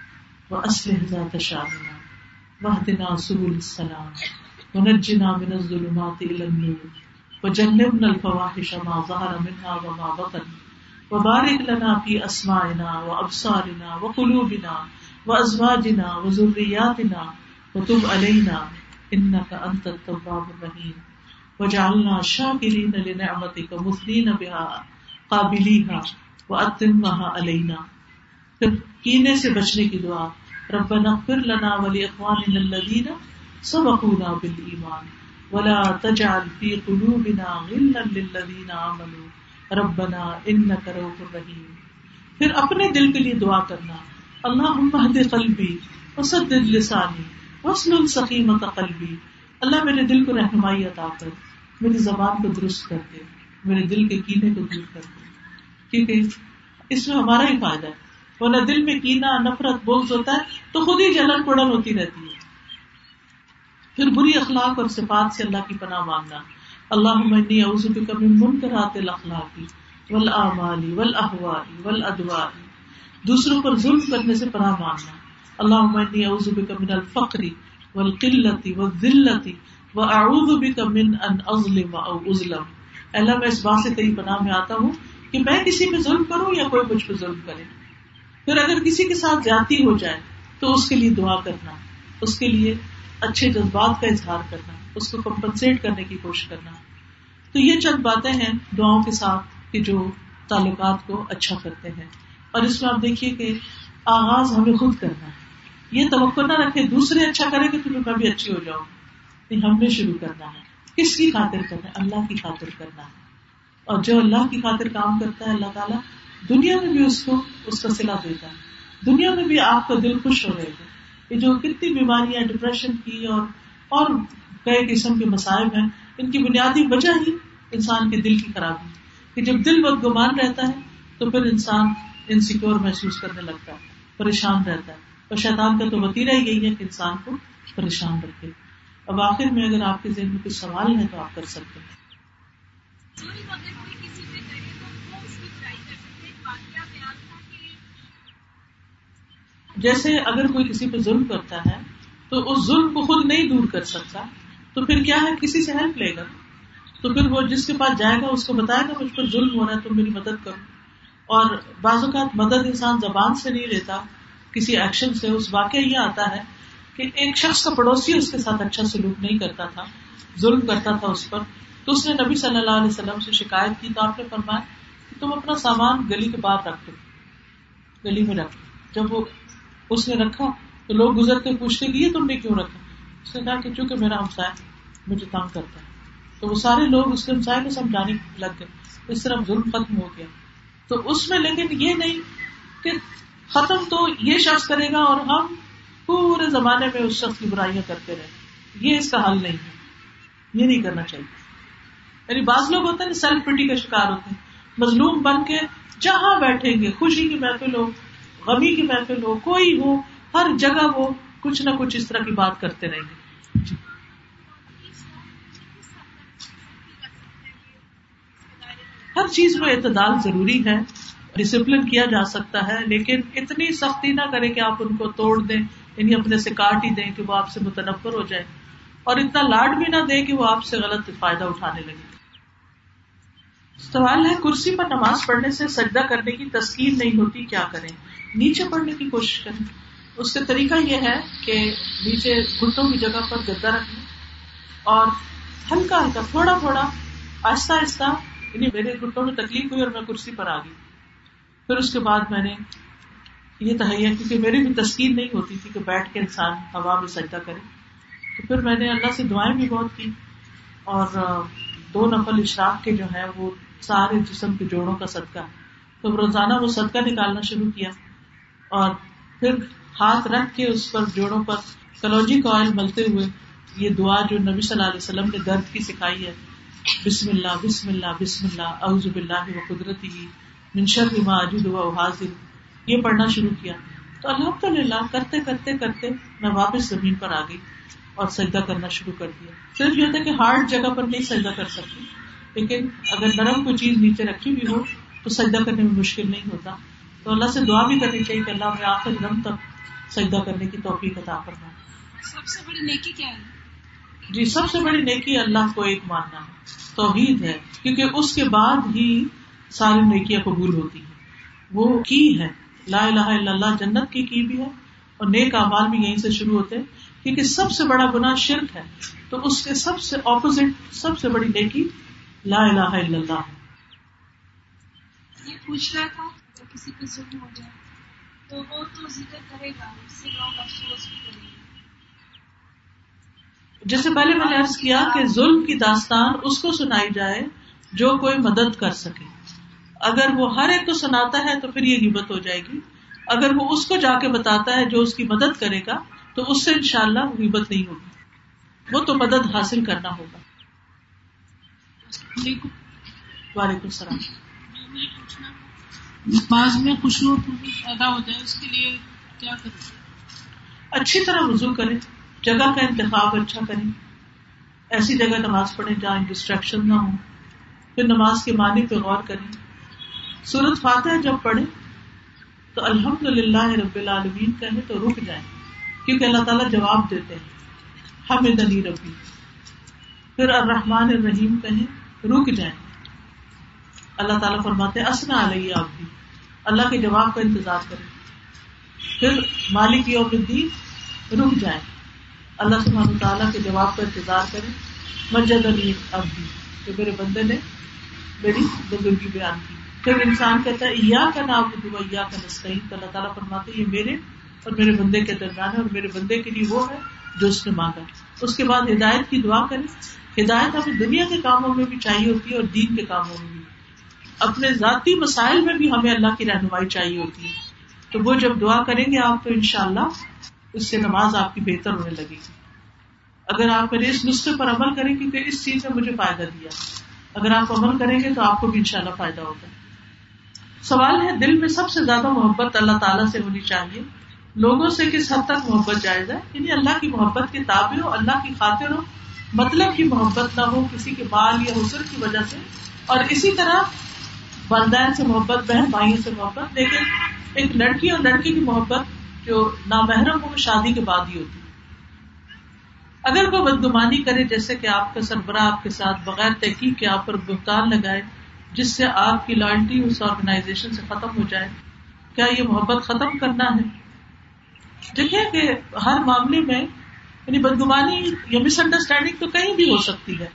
و اسلح ذات شاننا واہدنا سبل السلام، ونجنا من الظلمات الى النور، وجنبنا الفواحش ما ظهر منها وما بطن۔ وبارك لنا في اسماعنا وابصارنا وقلوبنا وازواجنا وذرياتنا وتب علينا انك انت التواب الرحيم وجعلنا شاكرين لنعمتك مثنين بها قابليها واتمها علينا پھر کینے سے بچنے کی دعا ربنا اغفر لنا ولاخواننا الذين سبقونا بالایمان ولا تجعل في قلوبنا غلا للذين آمنوا ربنا انك رؤوف رحيم پھر اپنے دل کے لیے دعا کرنا اللهم اهد قلبي وسدد لساني واسلل سقيمة قلبي اللہ میرے دل کو رہنمائی عطا کر، میری زبان کو درست کر دے، میرے دل کے کینے کو دور کر دے۔ کیونکہ اس میں ہمارا ہی فائدہ ہے۔ ورنہ دل میں کینا نفرت بوجھ ہوتا ہے، تو خود ہی جلن پڑن ہوتی رہتی ہے۔ پھر بری اخلاق اور صفات سے اللہ کی پناہ مانگنا اللہ منی اعوذ بک من منکرات الاخلاق والاعمال والاحوال والادوار دوسروں پر ظلم کرنے سے پناہ مانگنا. اللہ منی اعوذ بک من الفقر والقلت والذلت واعوذ بک من ان اظلم او اظلم. اللہ، میں اس بات سے تیری پناہ میں آتا ہوں کہ میں کسی پہ ظلم کروں یا کوئی مجھ پہ ظلم کرے. پھر اگر کسی کے ساتھ زیادتی ہو جائے تو اس کے لیے دعا کرنا، اس کے لیے اچھے جذبات کا اظہار کرنا، اس کو کمپنسیٹ کرنے کی کوشش کرنا تو یہ چند باتیں ہیں دعاؤں کے ساتھ کہ جو تعلقات کو اچھا کرتے ہیں۔ اور اس میں آپ دیکھیے کہ آغاز ہمیں خود کرنا ہے۔ یہ توقع نہ رکھے دوسرے اچھا کرے کہ تمہیں کبھی اچھی ہو جاؤ نہیں ہم نے شروع کرنا ہے۔ کس کی خاطر کرنا ہے؟ اللہ کی خاطر کرنا ہے۔ اور جو اللہ کی خاطر کام کرتا ہے، اللہ تعالیٰ دنیا میں بھی اس کو، اس کا سلا دیتا ہے۔ دنیا میں بھی آپ کا دل خوش ہو رہے گا یہ جو کتنی بیماریاں ڈپریشن کی اور اور کئی قسم کے مسائل ہیں ان کی بنیادی وجہ ہی انسان کے دل کی خرابی کہ جب دل بد گمان رہتا ہے تو پھر انسان انسیکیور محسوس کرنے لگتا ہے پریشان رہتا ہے۔ اور شیطان کا تو وطیرہ ہی یہی ہے کہ انسان کو پریشان رکھے۔ اب آخر میں اگر آپ کے ذہن میں کچھ سوال ہے تو آپ کر سکتے ہیں۔ جیسے اگر کوئی کسی پہ ظلم کرتا ہے تو اس ظلم کو خود نہیں دور کر سکتا تو پھر کیا ہے؟ کسی سے ہیلپ لے گا۔ تو پھر وہ جس کے پاس جائے گا، اس کو بتائے گا، مجھ پر ظلم ہو رہا ہے، تم میری مدد کرو۔ اور بعض اوقات مدد انسان زبان سے نہیں لیتا، کسی ایکشن سے۔ اس واقعہ یہ آتا ہے کہ ایک شخص کا پڑوسی اس کے ساتھ اچھا سلوک نہیں کرتا تھا، ظلم کرتا تھا اس پر۔ تو اس نے نبی صلی اللہ علیہ وسلم سے شکایت کی، تو آپ نے فرمایا کہ تم اپنا سامان گلی کے باہر رکھ دو۔ گلی میں رکھ جب وہ اس نے رکھا تو لوگ گزرتے پوچھتے کہ یہ تم نے کیوں رکھا؟ اس نے کہا کہ چونکہ میرا ہمسائے مجھے تنگ کرتا ہے۔ تو وہ سارے لوگ اس کے ہمسائے کو سمجھانے لگ گئے۔ اس طرح ظلم ختم ہو گیا۔ تو اس میں لیکن یہ نہیں کہ ختم تو یہ شخص کرے گا اور ہم پورے زمانے میں اس شخص کی برائیاں کرتے رہے یہ اس کا حل نہیں ہے۔ یہ نہیں کرنا چاہیے۔ یعنی بعض لوگ ہوتے ہیں سیلف پٹی کا شکار ہوتے ہیں۔ مظلوم بن کے جہاں بیٹھیں گے، خوشی کی محفل ہو، غمی کی محفل ہو، کوئی ہو، ہر جگہ وہ کچھ نہ کچھ اس طرح کی بات کرتے رہیں گے۔ جی۔ ہر چیز میں اعتدال ضروری ہے، ڈسپلن کیا جا سکتا ہے، لیکن اتنی سختی نہ کرے کہ آپ ان کو توڑ دیں یعنی اپنے سے کاٹ ہی دیں کہ وہ آپ سے متنفر ہو جائے اور اتنا لاڈ بھی نہ دیں کہ وہ آپ سے غلط فائدہ اٹھانے لگے سوال ہے، کرسی پر نماز پڑھنے سے سجدہ کرنے کی تسکین نہیں ہوتی، کیا کریں؟ نیچے پڑھنے کی کوشش کریں۔ اس کا طریقہ یہ ہے کہ نیچے گھٹوں کی جگہ پر گدا رکھیں اور ہلکا ہلکا تھوڑا تھوڑا آہستہ آہستہ یعنی میرے گھٹوں میں تکلیف ہوئی اور میں کرسی پر آ گئی۔ پھر اس کے بعد میں نے یہ تہیا کیونکہ میری بھی تسکین نہیں ہوتی تھی کہ بیٹھ کے انسان ہوا میں سجدہ کرے۔ تو پھر میں نے اللہ سے دعائیں بھی بہت کی اور دو نفل اشراق کے جو ہے وہ سارے جسم کے جوڑوں کا صدقہ۔ تو روزانہ وہ صدقہ نکالنا شروع کیا اور پھر ہاتھ رکھ کے اس پر جوڑوں پر کلوجی کا آئل ملتے ہوئے یہ دعا جو نبی صلی اللہ علیہ وسلم نے درد کی سکھائی ہے، بسم اللہ بسم اللہ بسم اللہ، اعوذ باللہ و قدرتی من شر ما اجد و حاضر یہ پڑھنا شروع کیا۔ تو الحمد للہ کرتے کرتے کرتے میں واپس زمین پر آ گئی اور سجدہ کرنا شروع کر دیا۔ صرف یہ ہوتا ہے کہ ہارڈ جگہ پر نہیں سجدہ کر سکتی، لیکن اگر نرم کوئی چیز نیچے رکھی ہوئی ہو تو سجدہ کرنے میں مشکل نہیں ہوتا۔ تو اللہ سے دعا بھی کرنی چاہیے کہ اللہ میں آخر دم تک سجدہ کرنے کی توفیق عطا کرنا سب سے بڑی نیکی کیا ہے؟ جی سب سے بڑی نیکی اللہ کو ایک ماننا ہے توحید ہے۔ کیونکہ اس کے بعد ہی ساری نیکیاں قبول ہوتی ہیں۔ وہ کی ہے؟ لا الہ الا اللہ جنت کی کی بھی ہے۔ اور نیک اعمال بھی یہیں سے شروع ہوتے ہیں۔ کیونکہ سب سے بڑا گناہ شرک ہے۔ تو اس کے سب سے اپوزٹ سب سے بڑی نیکی لا الہ الا اللہ ہے۔ یہ پوچھ رہا تھا کسی پہ ظلم ہو جائے۔ تو وہ تو ذکر کرے گا اس سے لوگ افسوس بھی کریں گے جیسے پہلے میں نے عرض کیا کہ ظلم کی داستان اس کو سنائی جائے جو کوئی مدد کر سکے۔ اگر وہ ہر ایک کو سناتا ہے تو پھر یہ ہمت ہو جائے گی۔ اگر وہ اس کو جا کے بتاتا ہے جو اس کی مدد کرے گا تو اس سے انشاءاللہ شاء اللہ نہیں ہوگی۔ وہ تو مدد حاصل کرنا ہوگا۔ وعلیکم السلام۔ نماز میں خوشبو پیدا ہو جائے اس کے لیے کیا کریں؟ اچھی طرح وضو کریں، جگہ کا انتخاب اچھا کریں۔ ایسی جگہ نماز پڑھیں جہاں ڈسٹریکشن نہ ہو۔ پھر نماز کے معنی پہ غور کریں۔ سورت فاتح جب پڑھیں، تو الحمد للہ رب العالمین کہیں تو رک جائیں، کیونکہ اللہ تعالیٰ جواب دیتے ہیں۔ ہم دنی ربی۔ پھر الرحمن الرحیم کہیں، رک جائیں۔ اللہ تعالیٰ فرماتے اسنا علیہ آپ بھی اللہ کے جواب کا انتظار کریں۔ پھر مالک یوم الدین رک جائیں۔ اللہ سبحانہ تعالیٰ کے جواب کا انتظار کریں۔ مجد علی اب بھی کہ میرے بندے نے میری بزرگی بیان کی۔ پھر انسان کہتا ہے یا کا نام یا کا نسخین تو اللہ تعالیٰ فرماتے یہ میرے اور میرے بندے کے درمیان ہے اور میرے بندے کے لیے وہ ہے جو اس نے مانگا۔ اس کے بعد ہدایت کی دعا کریں۔ ہدایت ہمیں دنیا کے کاموں میں بھی چاہیے ہوتی ہے اور دین کے کاموں میں بھی۔ اپنے ذاتی مسائل میں بھی ہمیں اللہ کی رہنمائی چاہیے ہوتی ہے۔ تو وہ جب دعا کریں گے آپ تو ان شاء اللہ اس سے نماز آپ کی بہتر ہونے لگے گی۔ اگر آپ میرے اس نسخے پر عمل کریں گے تو اس چیز نے مجھے فائدہ دیا، اگر آپ عمل کریں گے تو آپ کو بھی ان شاء اللہ فائدہ ہوگا۔ سوال ہے، دل میں سب سے زیادہ محبت اللہ تعالیٰ سے ہونی چاہیے۔ لوگوں سے کس حد تک محبت جائز ہے؟ یعنی اللہ کی محبت کے تابع ہو، اللہ کی خاطر ہو مطلب کی محبت نہ ہو کسی کے مال یا حسر کی وجہ سے۔ اور اسی طرح والدین سے محبت، بہن بھائیوں سے محبت، لیکن ایک لڑکی اور لڑکی کی محبت جو نامحرم ہو شادی کے بعد ہی ہوتی اگر کوئی بدگمانی کرے، جیسے کہ آپ کا سربراہ آپ کے ساتھ بغیر تحقیق کے آپ پر بہتان لگائے، جس سے آپ کی لائلٹی اس آرگنائزیشن سے ختم ہو جائے، کیا یہ محبت ختم کرنا ہے؟ دیکھیے کہ ہر معاملے میں یعنی بدگمانی یا مس انڈرسٹینڈنگ تو کہیں بھی ہو سکتی ہے،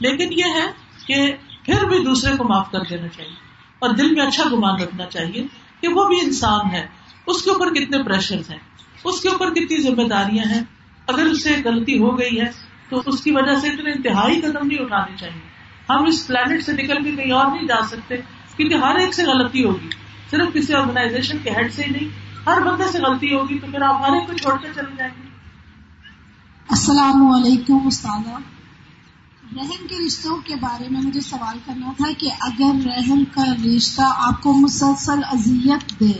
لیکن یہ ہے کہ پھر بھی دوسرے کو معاف کر دینا چاہیے۔ اور دل میں اچھا گمان رکھنا چاہیے کہ وہ بھی انسان ہے۔ اس کے اوپر کتنے پریشر ہیں۔ اس کے اوپر کتنی ذمہ داریاں ہیں۔ اگر اس سے غلطی ہو گئی ہے تو اس کی وجہ سے اتنے انتہائی قدم نہیں اٹھانے چاہیے۔ ہم اس پلانٹ سے نکل کے کہیں اور نہیں جا سکتے کیونکہ ہر ایک سے غلطی ہوگی۔ صرف کسی آرگنائزیشن کے ہیڈ سے ہی نہیں، ہر بندے سے غلطی ہوگی تو پھر آپ ہر ایک کو چھوڑ کر چلے جائیں گے۔ السلام علیکم استاد رحم کے رشتوں کے بارے میں مجھے سوال کرنا تھا کہ اگر رحم کا رشتہ آپ کو مسلسل اذیت دے،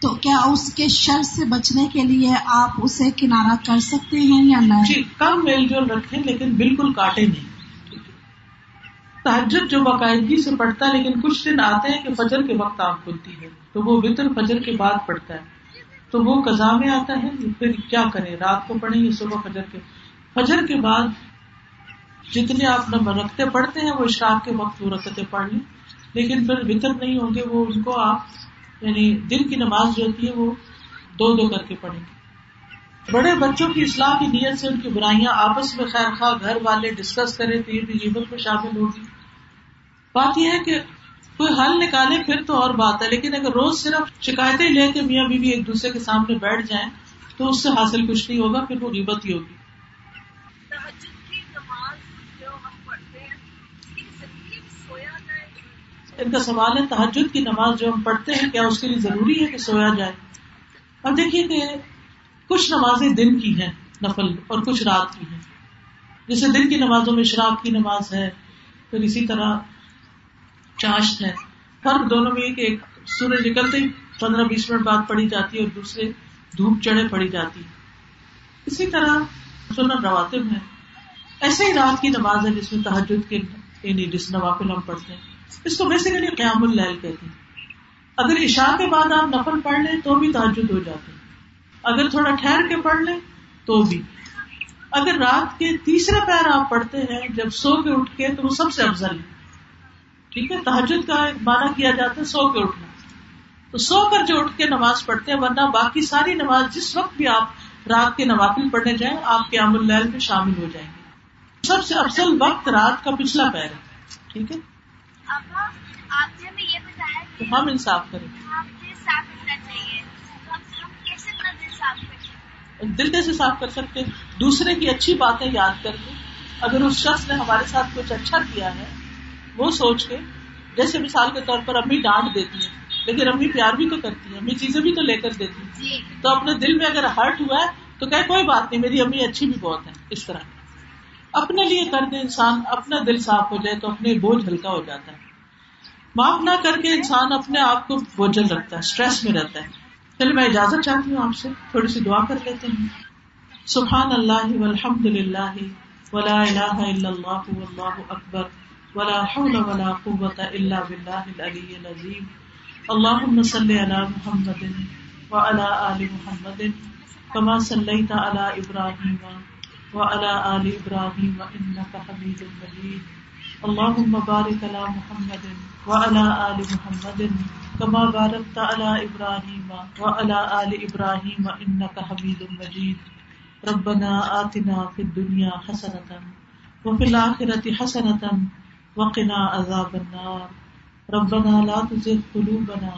تو کیا اس کے شر سے بچنے کے لیے آپ اسے کنارہ کر سکتے ہیں یا نہیں جی کم میل جول رکھیں لیکن بالکل کاٹے نہیں۔ تحجد جو باقاعدگی سے پڑھتا ہے، لیکن کچھ دن آتے ہیں کہ فجر کے وقت آپ کھلتی ہے، تو وہ وطر فجر کے بعد پڑھتا ہے۔ تو وہ قزا میں آتا ہے، پھر کیا کریں؟ رات کو پڑھیں گے صبح فجر کے؟ فجر کے بعد جتنے آپ رکھتے پڑھتے ہیں، وہ اشراق کے وقت وہ رکھتے پڑھ لیں۔ لیکن پھر وطر نہیں ہوں گے وہ ان کو آپ یعنی دن کی نماز جو ہوتی ہے، وہ دو دو کر کے پڑھیں گے۔ بڑے بچوں کی اصلاح کی نیت سے ان کی برائیاں آپس میں خیر خواہ گھر والے ڈسکس کرے تو یہ بھی غیبت میں شامل ہوگی۔ بات یہ ہے کہ کوئی حل نکالے، پھر تو اور بات ہے۔ لیکن اگر روز صرف شکایتیں لے کے میاں بیوی ایک دوسرے کے سامنے بیٹھ جائیں، تو اس سے حاصل کچھ نہیں ہوگا، پھر وہ غیبت ہی ہوگی۔ ان کا سوال ہے تحجد کی نماز جو ہم پڑھتے ہیں، کیا اس کے لیے ضروری ہے کہ سویا جائے؟ اب دیکھیے کہ کچھ نمازیں دن کی ہیں، نفل اور کچھ رات کی ہیں۔ جیسے دن کی نمازوں میں شراب کی نماز ہے، پھر اسی طرح چاشت ہے۔ فرق دونوں میں کہ ایک سورج نکلتے ہی پندرہ بیس منٹ بعد پڑی جاتی ہے اور دوسرے دھوپ چڑھے پڑی جاتی ہے۔ اسی طرح سنن رواتب ہے ایسے ہی رات کی نماز ہے جس میں تحجد کے یعنی جس نوافل ہم پڑھتے ہیں۔ اس کو بیسیکلی قیام اللیل کہتے ہیں۔ اگر عشاء کے بعد آپ نفل پڑھ لیں تو بھی تحجد ہو جاتے ہیں اگر تھوڑا ٹھہر کے پڑھ لیں تو بھی۔ اگر رات کے تیسرے پیر آپ پڑھتے ہیں، جب سو کے اٹھ کے، تو وہ سب سے افضل ہے۔ ٹھیک ہے؟ تحجد کا مانا کیا جاتا ہے؟ سو کے اٹھنا۔ تو سو کر جو اٹھ کے نماز پڑھتے ہیں، ورنہ باقی ساری نماز جس وقت بھی آپ رات کے نوافل پڑھنے جائیں، آپ کے عام اللیل میں شامل ہو جائیں گے۔ سب سے افضل وقت رات کا پچھلا پیر ہے۔ ٹھیک ہے؟ تو ہم انصاف کریں۔ دل کیسے صاف کر سکتے دوسرے کی اچھی باتیں یاد کر کے اگر اس شخص نے ہمارے ساتھ کچھ اچھا کیا ہے وہ سوچ کے جیسے مثال کے طور پر امی ڈانٹ دیتی ہیں لیکن امی پیار بھی تو کرتی ہیں امی چیزیں بھی تو لے کر دیتی ہیں۔ جی۔ تو اپنے دل میں اگر ہرٹ ہوا ہے تو کہ کوئی بات نہیں میری امی اچھی بھی بہت ہے اس طرح۔ اپنے لیے کر دے انسان، اپنا دل صاف ہو جائے تو اپنے بوجھ ہلکا ہو جاتا ہے۔ معاف نہ کر کے انسان اپنے آپ کو بوجھل رکھتا ہے اسٹریس میں رہتا ہے۔ چلیے میں اجازت چاہتی ہوں آپ سے، تھوڑی سی دعا کر لیتے ہیں۔ سبحان اللہ والحمد للہ ولا الہ الا اللہ واللہ اکبر ولا حول ولا قوة الا باللہ العلی العظیم۔ اللهم صل على محمد وعلى آل محمد كما صليت على إبراهيم وعلى آل إبراهيم إنك حميد مجيد. اللهم بارك على محمد وعلى آل محمد كما باركت على إبراهيم وعلى آل إبراهيم إنك حميد مجيد. ربنا آتنا في الدنيا حسنة وفي الآخرة حسنة وقنا عذاب النار. ربنا لا تزغ قلوبنا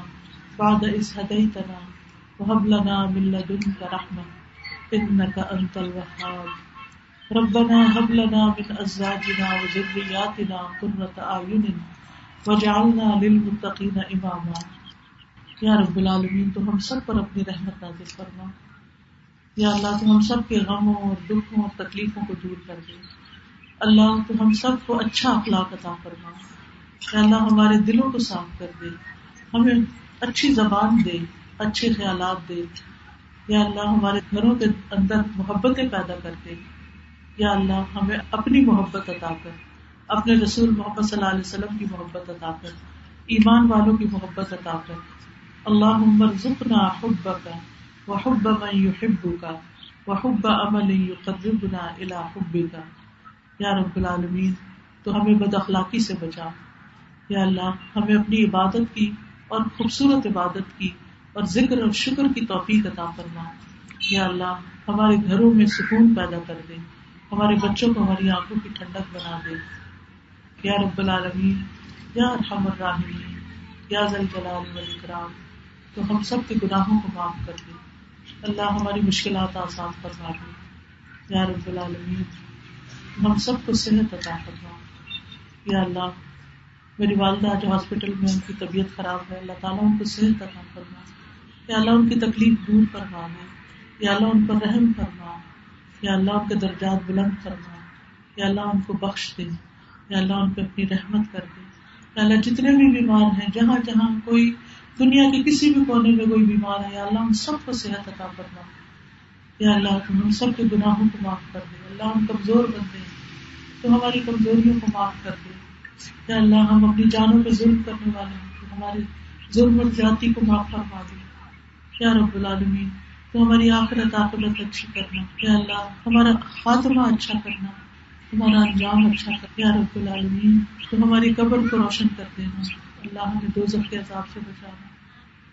بعد إذ هديتنا وهب لنا من لدنك رحمة إنك أنت الوهاب. ربنا هب لنا من أزواجنا وذرياتنا قرة أعين وجعلنا للمتقین اماما۔ یا رب العالمین، تو ہم سب پر اپنی رحمت نازل فرما۔ یا اللہ، تو ہم سب کے غموں اور دکھوں اور تکلیفوں کو دور کر دے۔ اللہ، تو ہم سب کو اچھا اخلاق عطا فرما۔ یا اللہ، ہمارے دلوں کو صاف کر دے۔ ہمیں اچھی زبان دے، اچھے خیالات دے۔ یا اللہ، ہمارے گھروں کے اندر محبتیں پیدا کر دے۔ یا اللہ، ہمیں اپنی محبت عطا کر، اپنے رسول محمد صلی اللہ علیہ وسلم کی محبت عطا کر، ایمان والوں کی محبت عطا کر۔ اللہ عمر ذکنا حب کا وہ حب میں کا وہ یا رب العالمین، تو ہمیں بد اخلاقی سے بچا۔ یا اللہ، ہمیں اپنی عبادت کی اور خوبصورت عبادت کی اور ذکر اور شکر کی توفیق عطا فرما۔ یا اللہ، ہمارے گھروں میں سکون پیدا کر دے۔ ہمارے بچوں کو ہماری آنکھوں کی ٹھنڈک بنا دے یا رب العالمین، یا ارحم الراحمین، یا ذل جلال والاکرام، تو ہم سب کے گناہوں کو معاف کر دے۔ اللہ ہماری مشکلات آسان فرما دے۔ یا رب العالمین، ہم سب کو صحت عطا فرما۔ یا اللہ، میری والدہ جو ہاسپٹل میں ان کی طبیعت خراب ہے، اللہ تعالیٰ ان کو صحت عطا فرما۔ یا اللہ، ان کی تکلیف دور فرما دے۔ یا اللہ، ان پر رحم فرما۔ یا اللہ ان کے درجات بلند فرما یا اللہ ان کو بخش دے، یا اللہ ان پہ اپنی رحمت کر دے۔ یا اللہ جتنے بھی بیمار ہیں، جہاں جہاں کوئی دنیا کے کسی بھی کونے میں کوئی بیمار ہے، یا اللہ ان سب کو صحت عطا کرنا یا اللہ تم ان سب کے گناہوں کو معاف کر دے۔ اللہ ہم کمزور بن دے تو ہماری کمزوریوں کو معاف کر دے۔ یا اللہ ہم اپنی جانوں پہ ظلم کرنے والے ہیں، تو ہمارے ظلم اور جاتی کو معاف فرما دے۔ یا رب العالمین تو ہماری آخرت آخرت اچھی کرنا، یا اللہ، ہمارا خاتمہ اچھا کرنا تمہارا انجام اچھا کر یا رب العالمین، تو ہماری قبر کو روشن کر دینا۔ اللہ ہمیں دو کے عذاب سے بچانا۔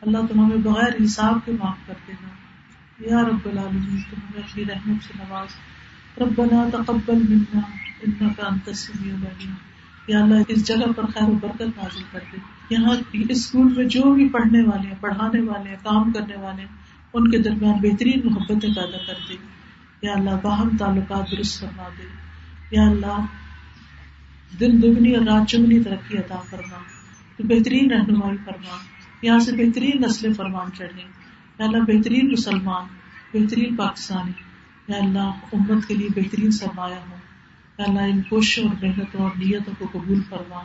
اللہ تم ہمیں بغیر حساب کے معاف کر دینا۔ یا رب العالمین، تم ہمیں اپنی رحمت سے نواز۔ ربنا تقبل منا انك انت السميع العليم یا اللہ، اس جگہ پر خیر و برکت نازل کر دے۔ یہاں اسکول میں جو بھی پڑھنے والے ہیں، پڑھانے والے ہیں، کام کرنے والے ہیں ان کے درمیان بہترین محبتیں پیدا کر دے۔ یا اللہ، باہم تعلقات درست کروا دے۔ یا اللہ دن دگنی اور رات چگنی ترقی عطا فرما۔ تو بہترین رہنمائی فرما۔ یہاں سے بہترین نسل فرمان چڑھے یا اللہ، بہترین مسلمان، بہترین پاکستانی۔ یا اللہ، امت کے لیے بہترین سرمایہ ہو اللہ، ان کوششوں اور محنتوں اور نیتوں کو قبول فرما۔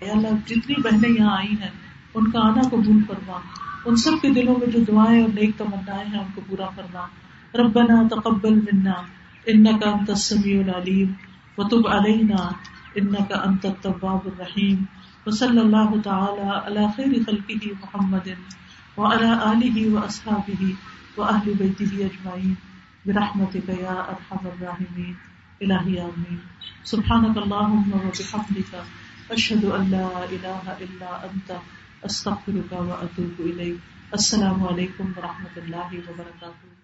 اللہ، جتنی بہنیں یہاں آئی ہیں، ان کا آنا قبول فرما۔ ان سب کے دلوں میں جو دعائیں اور نیک تمنا ہیں، ان کو پورا فرما۔ ربنا تقبل منا انك انت السميع العليم وتب علينا انك انت التواب الرحيم وصلى الله تعالى على خير خلقه محمد وعلى اله واصحابه واهل بيته اجمعين برحمتك يا ارحم الراحمين الہی آمین۔ سبحانک اللہم و بحمدک، اشہد ان لا الہ الا انت۔ استغفرك واتوب اليك السلام علیکم و رحمۃ اللہ وبرکاتہ.